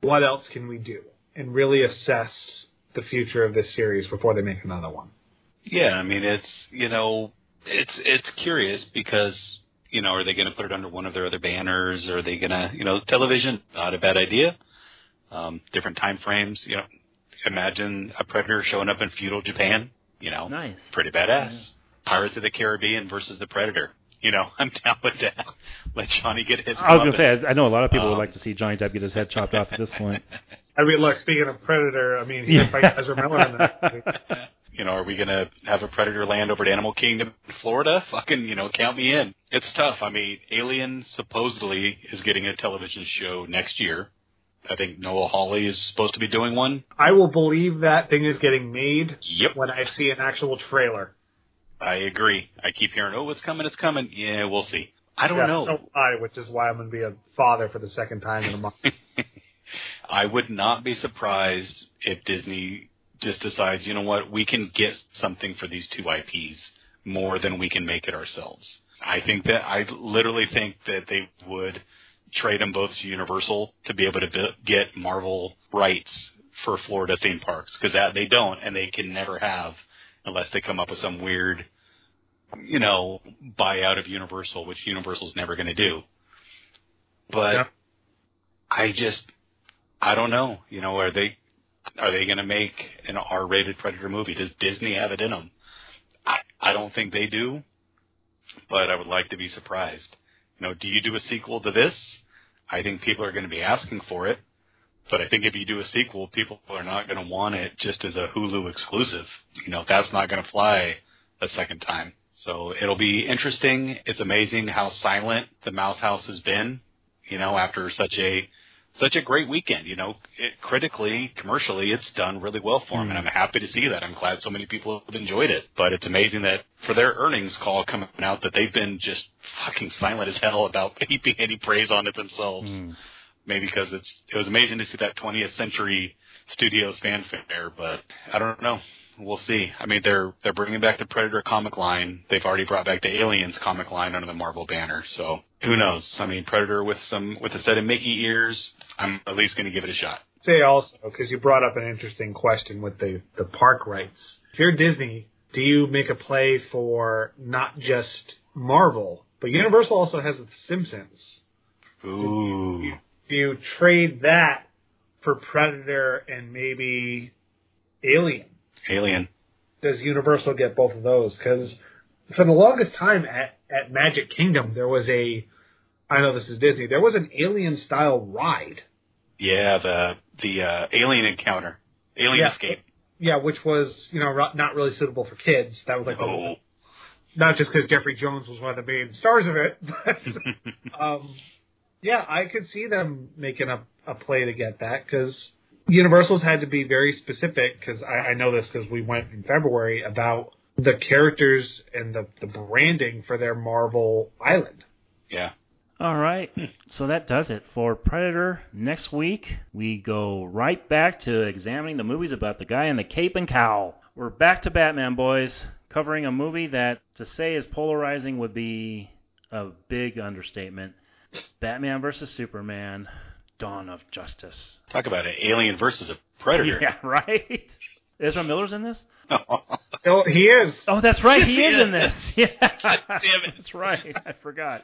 what else can we do? And really assess the future of this series before they make another one. Yeah, I mean it's you know it's it's curious because you know are they going to put it under one of their other banners? Are they going to you know television? Not a bad idea. Um, different time frames. You know, imagine a predator showing up in feudal Japan. You know, Nice. pretty badass. Pirates of the Caribbean versus the Predator. You know, I'm down with that. Let Johnny get his. I was gonna say I, I know a lot of people would Um, like to see Johnny Depp get his head chopped off at this point. I mean, look, speaking of Predator, I mean, he can fight Ezra Miller in that movie. you know, are we gonna have a predator land over at Animal Kingdom in Florida? Fucking, you know, count me in. It's tough. I mean, Alien supposedly is getting a television show next year. I think Noah Hawley is supposed to be doing one. I will believe that thing is getting made Yep. when I see an actual trailer. I agree. I keep hearing, oh, it's coming, it's coming. Yeah, we'll see. I don't Yeah, know. So I, which is why I'm going to be a father for the second time in a month. I would not be surprised if Disney just decides, you know what, we can get something for these two IPs more than we can make it ourselves. I think that I literally think that they would trade them both to Universal to be able to get Marvel rights for Florida theme parks because that they don't and they can never have unless they come up with some weird, you know, buyout of Universal, which Universal's never going to do. But Yeah. I just I don't know. You know, are they are they going to make an R-rated Predator movie? Does Disney have it in them? I I don't think they do, but I would like to be surprised. You know, do you do a sequel to this? I think people are going to be asking for it, but I think if you do a sequel, people are not going to want it just as a Hulu exclusive. You know, that's not going to fly a second time. So it'll be interesting. It's amazing how silent the Mouse House has been. You know, after such a such a great weekend. You know, it, critically, commercially, it's done really well for them, and hmm. I'm happy to see that. I'm glad so many people have enjoyed it. But it's amazing that for their earnings call coming out, that they've been just fucking silent as hell about heaping any praise on it themselves. Hmm. Maybe because it's it was amazing to see that 20th century studios fanfare, but I don't know. We'll see. I mean, they're they're bringing back the Predator comic line. They've already brought back the Aliens comic line under the Marvel banner. So who knows? I mean, Predator with some with a set of Mickey ears. I'm at least going to give it a shot. Say also, because you brought up an interesting question with the, the park rights. If you're Disney, do you make a play for not just Marvel, but Universal also has The Simpsons? Ooh, Do you trade that for Predator and maybe Alien? Alien. Does Universal get both of those? Because for the longest time at, at Magic Kingdom, there was a, I know this is Disney, there was an Alien style ride. Yeah, the the uh, Alien encounter, Alien Yeah. Escape. Yeah, which was, you know, not really suitable for kids. That was like the Oh, not just because Jeffrey Jones was one of the main stars of it, but um, yeah, I could see them making a, a play to get that because Universal's had to be very specific because I, I know this because we went in February about the characters and the, the branding for their Marvel Island. Yeah. All right. So that does it for Predator. Next week, we go right back to examining the movies about the guy in the cape and cowl. We're back to Batman, boys, covering a movie that to say is polarizing would be a big understatement. Batman versus Superman, Dawn of Justice. Talk about an alien versus a predator. Yeah, right? Ezra Miller's in this? Oh, he is. Oh, that's right. He is in this. Yeah. God damn it. That's right. I forgot.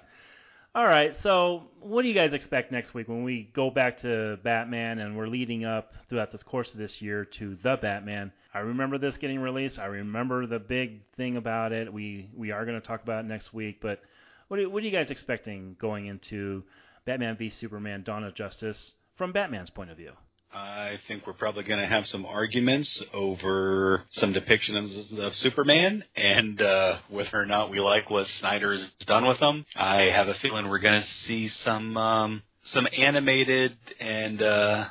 All right. So, what do you guys expect next week when we go back to Batman and we're leading up throughout the course of this year to the Batman? I remember this getting released. I remember the big thing about it. We we are going to talk about it next week. But what are, what are you guys expecting going into Batman v Superman: Dawn of Justice from Batman's point of view? I think we're probably going to have some arguments over some depictions of Superman and uh, whether or not we like what Snyder's done with them. I have a feeling we're going to see some um, some animated and uh,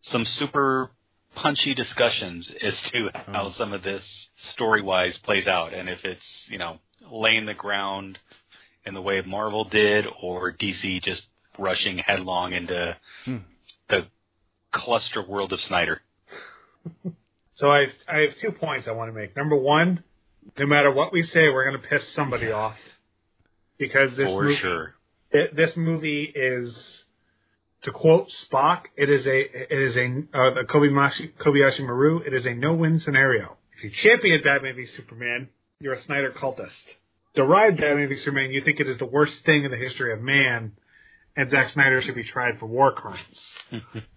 some super punchy discussions as to how some of this story wise plays out and if it's you know laying the ground in the way Marvel did or DC just rushing headlong into Hmm. the cluster world of Snyder. So I I have two points I want to make. Number one, no matter what we say, we're going to piss somebody off because this For movie, sure. it- this movie is, to quote Spock, it is a it is a uh, Kobayashi Kobayashi Maru. It is a no win scenario. If you champion Batman v Superman, you're a Snyder cultist. Deride Batman v Superman, you think it is the worst thing in the history of man, and Zack Snyder should be tried for war crimes.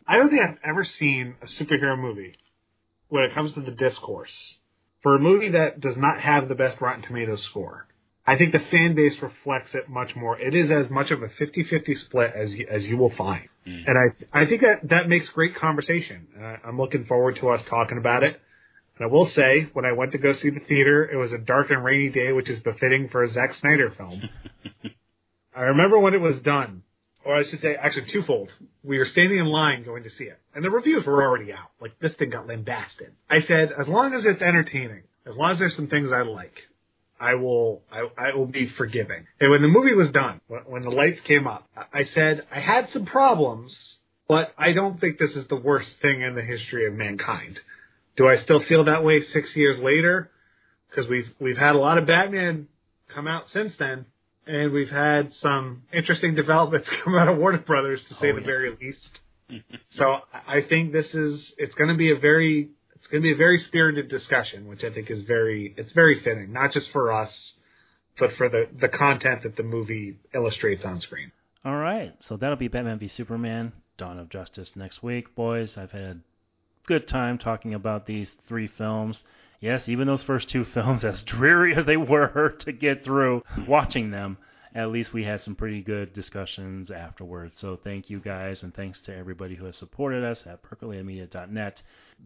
I don't think I've ever seen a superhero movie when it comes to the discourse for a movie that does not have the best Rotten Tomatoes score. I think the fan base reflects it much more. It is as much of a 50-50 split as you, as you will find. Mm. And I I think that that makes great conversation. I, I'm looking forward to us talking about it. And I will say, when I went to go see the theater, it was a dark and rainy day, which is befitting for a Zack Snyder film. I remember when it was done, or I should say, actually twofold. We were standing in line going to see it, and the reviews were already out. Like this thing got lambasted. I said, as long as it's entertaining, as long as there's some things I like, I will, I, I will be forgiving. And when the movie was done, when, when the lights came up, I said I had some problems, but I don't think this is the worst thing in the history of mankind. Do I still feel that way six years later? Because we've we've had a lot of Batman come out since then, and we've had some interesting developments come out of Warner Brothers, to say Oh, the yeah. very least. so I think this is it's going to be a very it's going to be a very spirited discussion, which I think is very it's very fitting, not just for us, but for the the content that the movie illustrates on screen. All right, so that'll be Batman v Superman: Dawn of Justice next week, boys. I've had a good time talking about these three films. Yes, even those first two films, as dreary as they were to get through watching them, at least we had some pretty good discussions afterwards. So thank you guys, and thanks to everybody who has supported us at percolatemedia.net.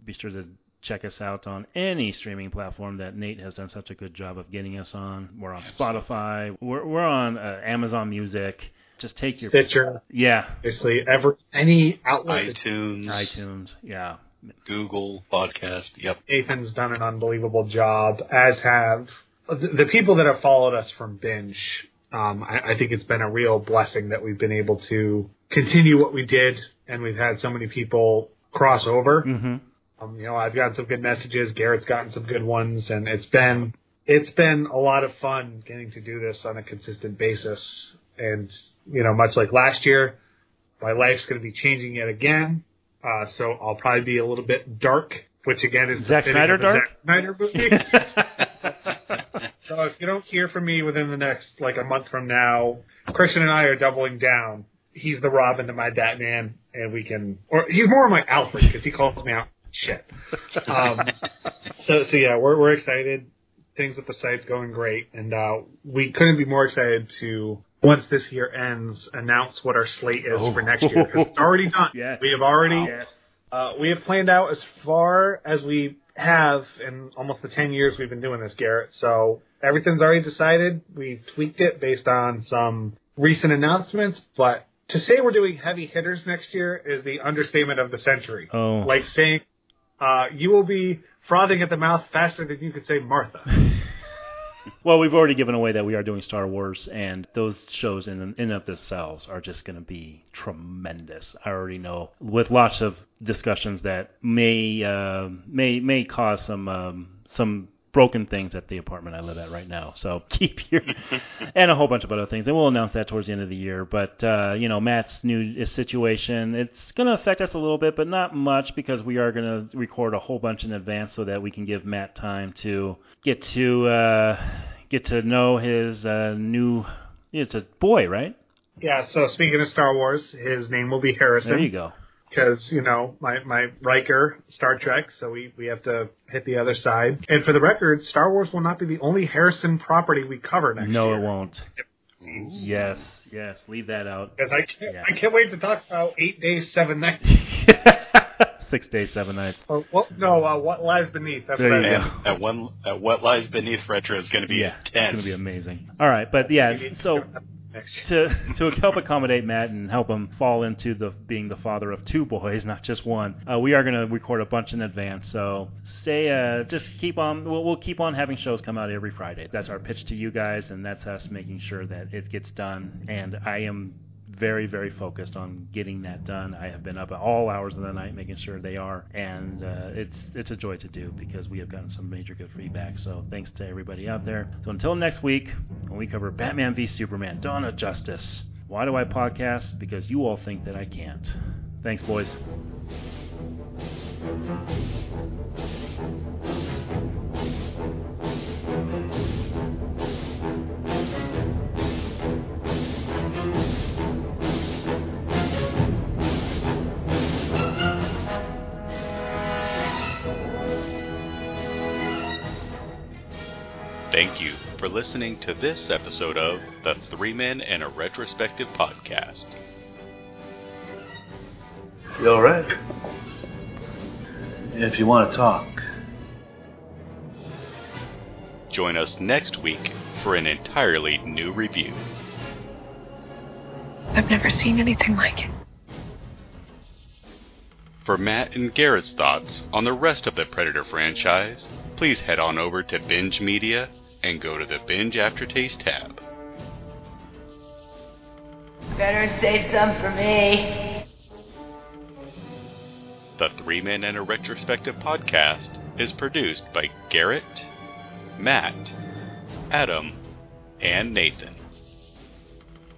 Be sure to check us out on any streaming platform that Nate has done such a good job of getting us on. We're on Spotify. We're, we're on uh, Amazon Music. Just take your Stitcher, yeah, basically, ever any outlet. iTunes, iTunes. Yeah, Google Podcast. Yep. Nathan's done an unbelievable job, as have the, the people that have followed us from Binge. Um, I, I think it's been a real blessing that we've been able to continue what we did, and we've had so many people cross over. hmm Um, you know, I've gotten some good messages. Garrett's gotten some good ones, and it's been it's been a lot of fun getting to do this on a consistent basis. And you know, much like last year, my life's going to be changing yet again. Uh, so I'll probably be a little bit dark, which again is Zack Snyder dark? Zack Snyder movie. so if you don't hear from me within the next like a month from now, Christian and I are doubling down. He's the Robin to my Batman, and we can, or he's more my Alfred because he calls me out shit. Um, so so yeah, we're we're excited. Things with the site's going great, and uh, we couldn't be more excited to once this year ends announce what our slate is for next year because it's already done. Yes. We have already Yes. uh, we have planned out as far as we have in almost the 10 years we've been doing this, Garrett. So everything's already decided. We've tweaked it based on some recent announcements, but to say we're doing heavy hitters next year is the understatement of the century. Oh. Like saying, uh, you will be frothing at the mouth faster than you could say Martha. Well, we've already given away that we are doing Star Wars, and those shows in and of themselves are just going to be tremendous. I already know, with lots of discussions that may uh, may may cause some um, some broken things at the apartment I live at right now. So keep your and a whole bunch of other things, and we'll announce that towards the end of the year. But uh, you know, Matt's new situation it's going to affect us a little bit, but not much because we are going to record a whole bunch in advance so that we can give Matt time to get to uh, get to know his uh, new. It's a boy, right? Yeah. So speaking of Star Wars, his name will be Harrison. There you go. Because you know my my Riker Star Trek, so we we have to hit the other side. And for the record, Star Wars will not be the only Harrison property we cover next No, year. it won't. Yes, yes. Leave that out. Because I can't, Yeah. I can't wait to talk about eight days, seven nights. Six days, seven nights. Or what? No, uh, what lies beneath? That's There what you I go. at one at what lies beneath retro is going to be yeah, it's going to be amazing. All right, but yeah, so Next year. To to help accommodate Matt and help him fall into the being the father of two boys, not just one, uh, we are going to record a bunch in advance. So stay, uh, just keep on. We'll, we'll keep on having shows come out every Friday. That's our pitch to you guys, and that's us making sure that it gets done. And I am very, very focused on getting that done. I have been up at all hours of the night making sure they are, and uh, it's it's a joy to do because we have gotten some major good feedback. So thanks to everybody out there. So until next week, when we cover Batman v Superman: Dawn of Justice. Why do I podcast? Because you all think that I can't. Thanks, boys. Thank you for listening to this episode of the Three Men and a Retrospective podcast. You alright? If you want to talk. Join us next week for an entirely new review. I've never seen anything like it. For Matt and Garrett's thoughts on the rest of the Predator franchise, please head on over to Binge Media and go to the Binge Aftertaste tab. Better save some for me. The Three Men and a Retrospective podcast is produced by Garrett, Matt, Adam, and Nathan.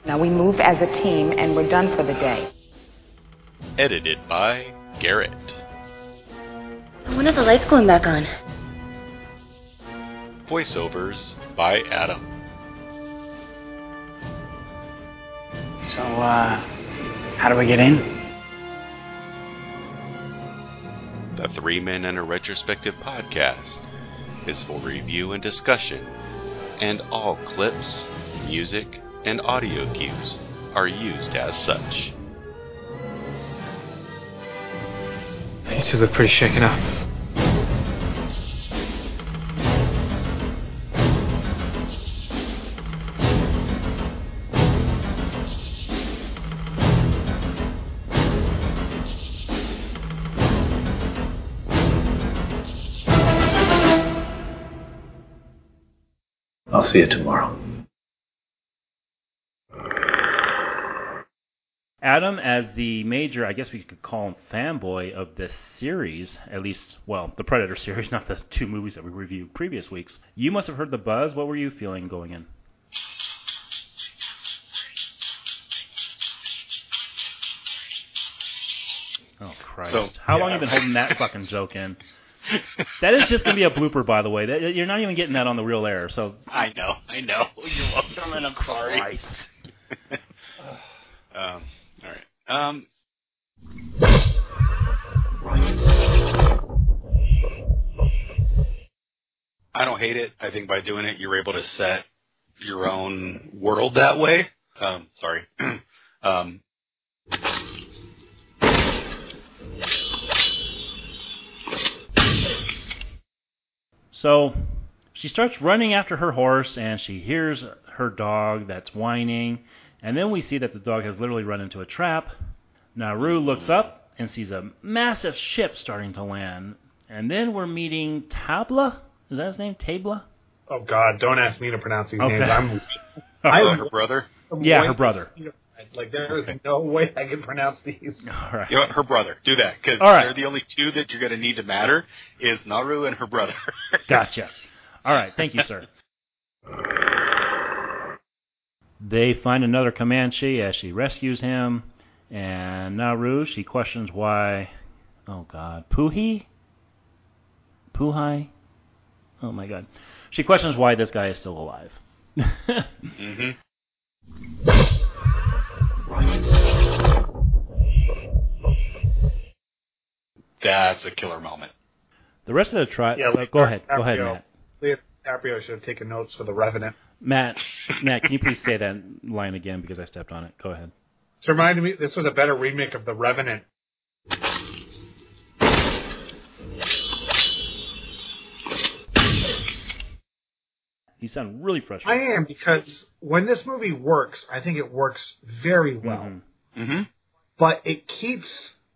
Now we move as a team and we're done for the day. Edited by Garrett. When are the lights going back on? Voiceovers by Adam. So, uh, how do we get in? The Three Men and a Retrospective podcast is for review and discussion, and all clips, music, and audio cues are used as such. You two look pretty shaken up. I'll see you tomorrow. Adam, as the major, I guess we could call him fanboy of this series, at least, well, the Predator series, not the two movies that we reviewed previous weeks. You must have heard the buzz. What were you feeling going in? Oh Christ! So, How long yeah. you been holding that fucking joke in? That is just gonna be a blooper, by the way. That, you're not even getting that on the real air. So I know, I know. You're welcome, and I'm sorry. Um, all right. Um, I don't hate it. I think by doing it, you're able to set your own world that way. Um, sorry. um, So she starts running after her horse and she hears her dog that's whining. And then we see that the dog has literally run into a trap. Naru looks up and sees a massive ship starting to land. And then we're meeting Tabla. Is that his name? Tabla? Oh God, don't ask me to pronounce these Okay. names. I'm. I'm her brother. Yeah, her brother. Like there is no way I can pronounce these. All right. You know what? Her brother. Do that because All right. they're the only two that you're going to need to matter is Naru and her brother. Gotcha. All right. Thank you, sir. They find another Comanche as she rescues him, and Naru, she questions why. Oh God, Puhi? Puhai? Oh my God. She questions why this guy is still alive. hmm That's a killer moment. the rest of the tribe. Yeah, go ahead. Go ahead, DiCaprio- Matt. Leo DiCaprio should have taken notes for the Revenant. Matt, Matt, can you please say that line again because I stepped on it? Go ahead. This reminded me. This was a better remake of the Revenant. You sound really frustrated. I am because when this movie works, I think it works very well. Mhm. hmm But it keeps.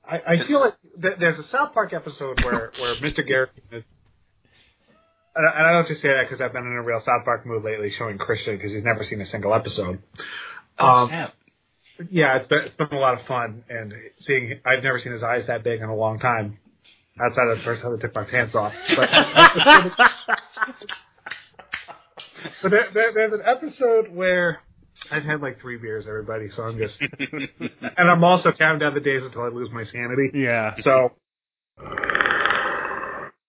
I, I feel like th- there's a South Park episode where where Mr. Garrett. Is, and I and I don't just say that because I've been in a real South Park mood lately, showing Christian because he's never seen a single episode. Oh, Um, snap. yeah, it's been it's been a lot of fun, and seeing I've never seen his eyes that big in a long time. Outside of the first time I took my pants off, but, but there, there, there's an episode where I've had like three beers, everybody, so I'm just, and I'm also counting down the days until I lose my sanity. Yeah. So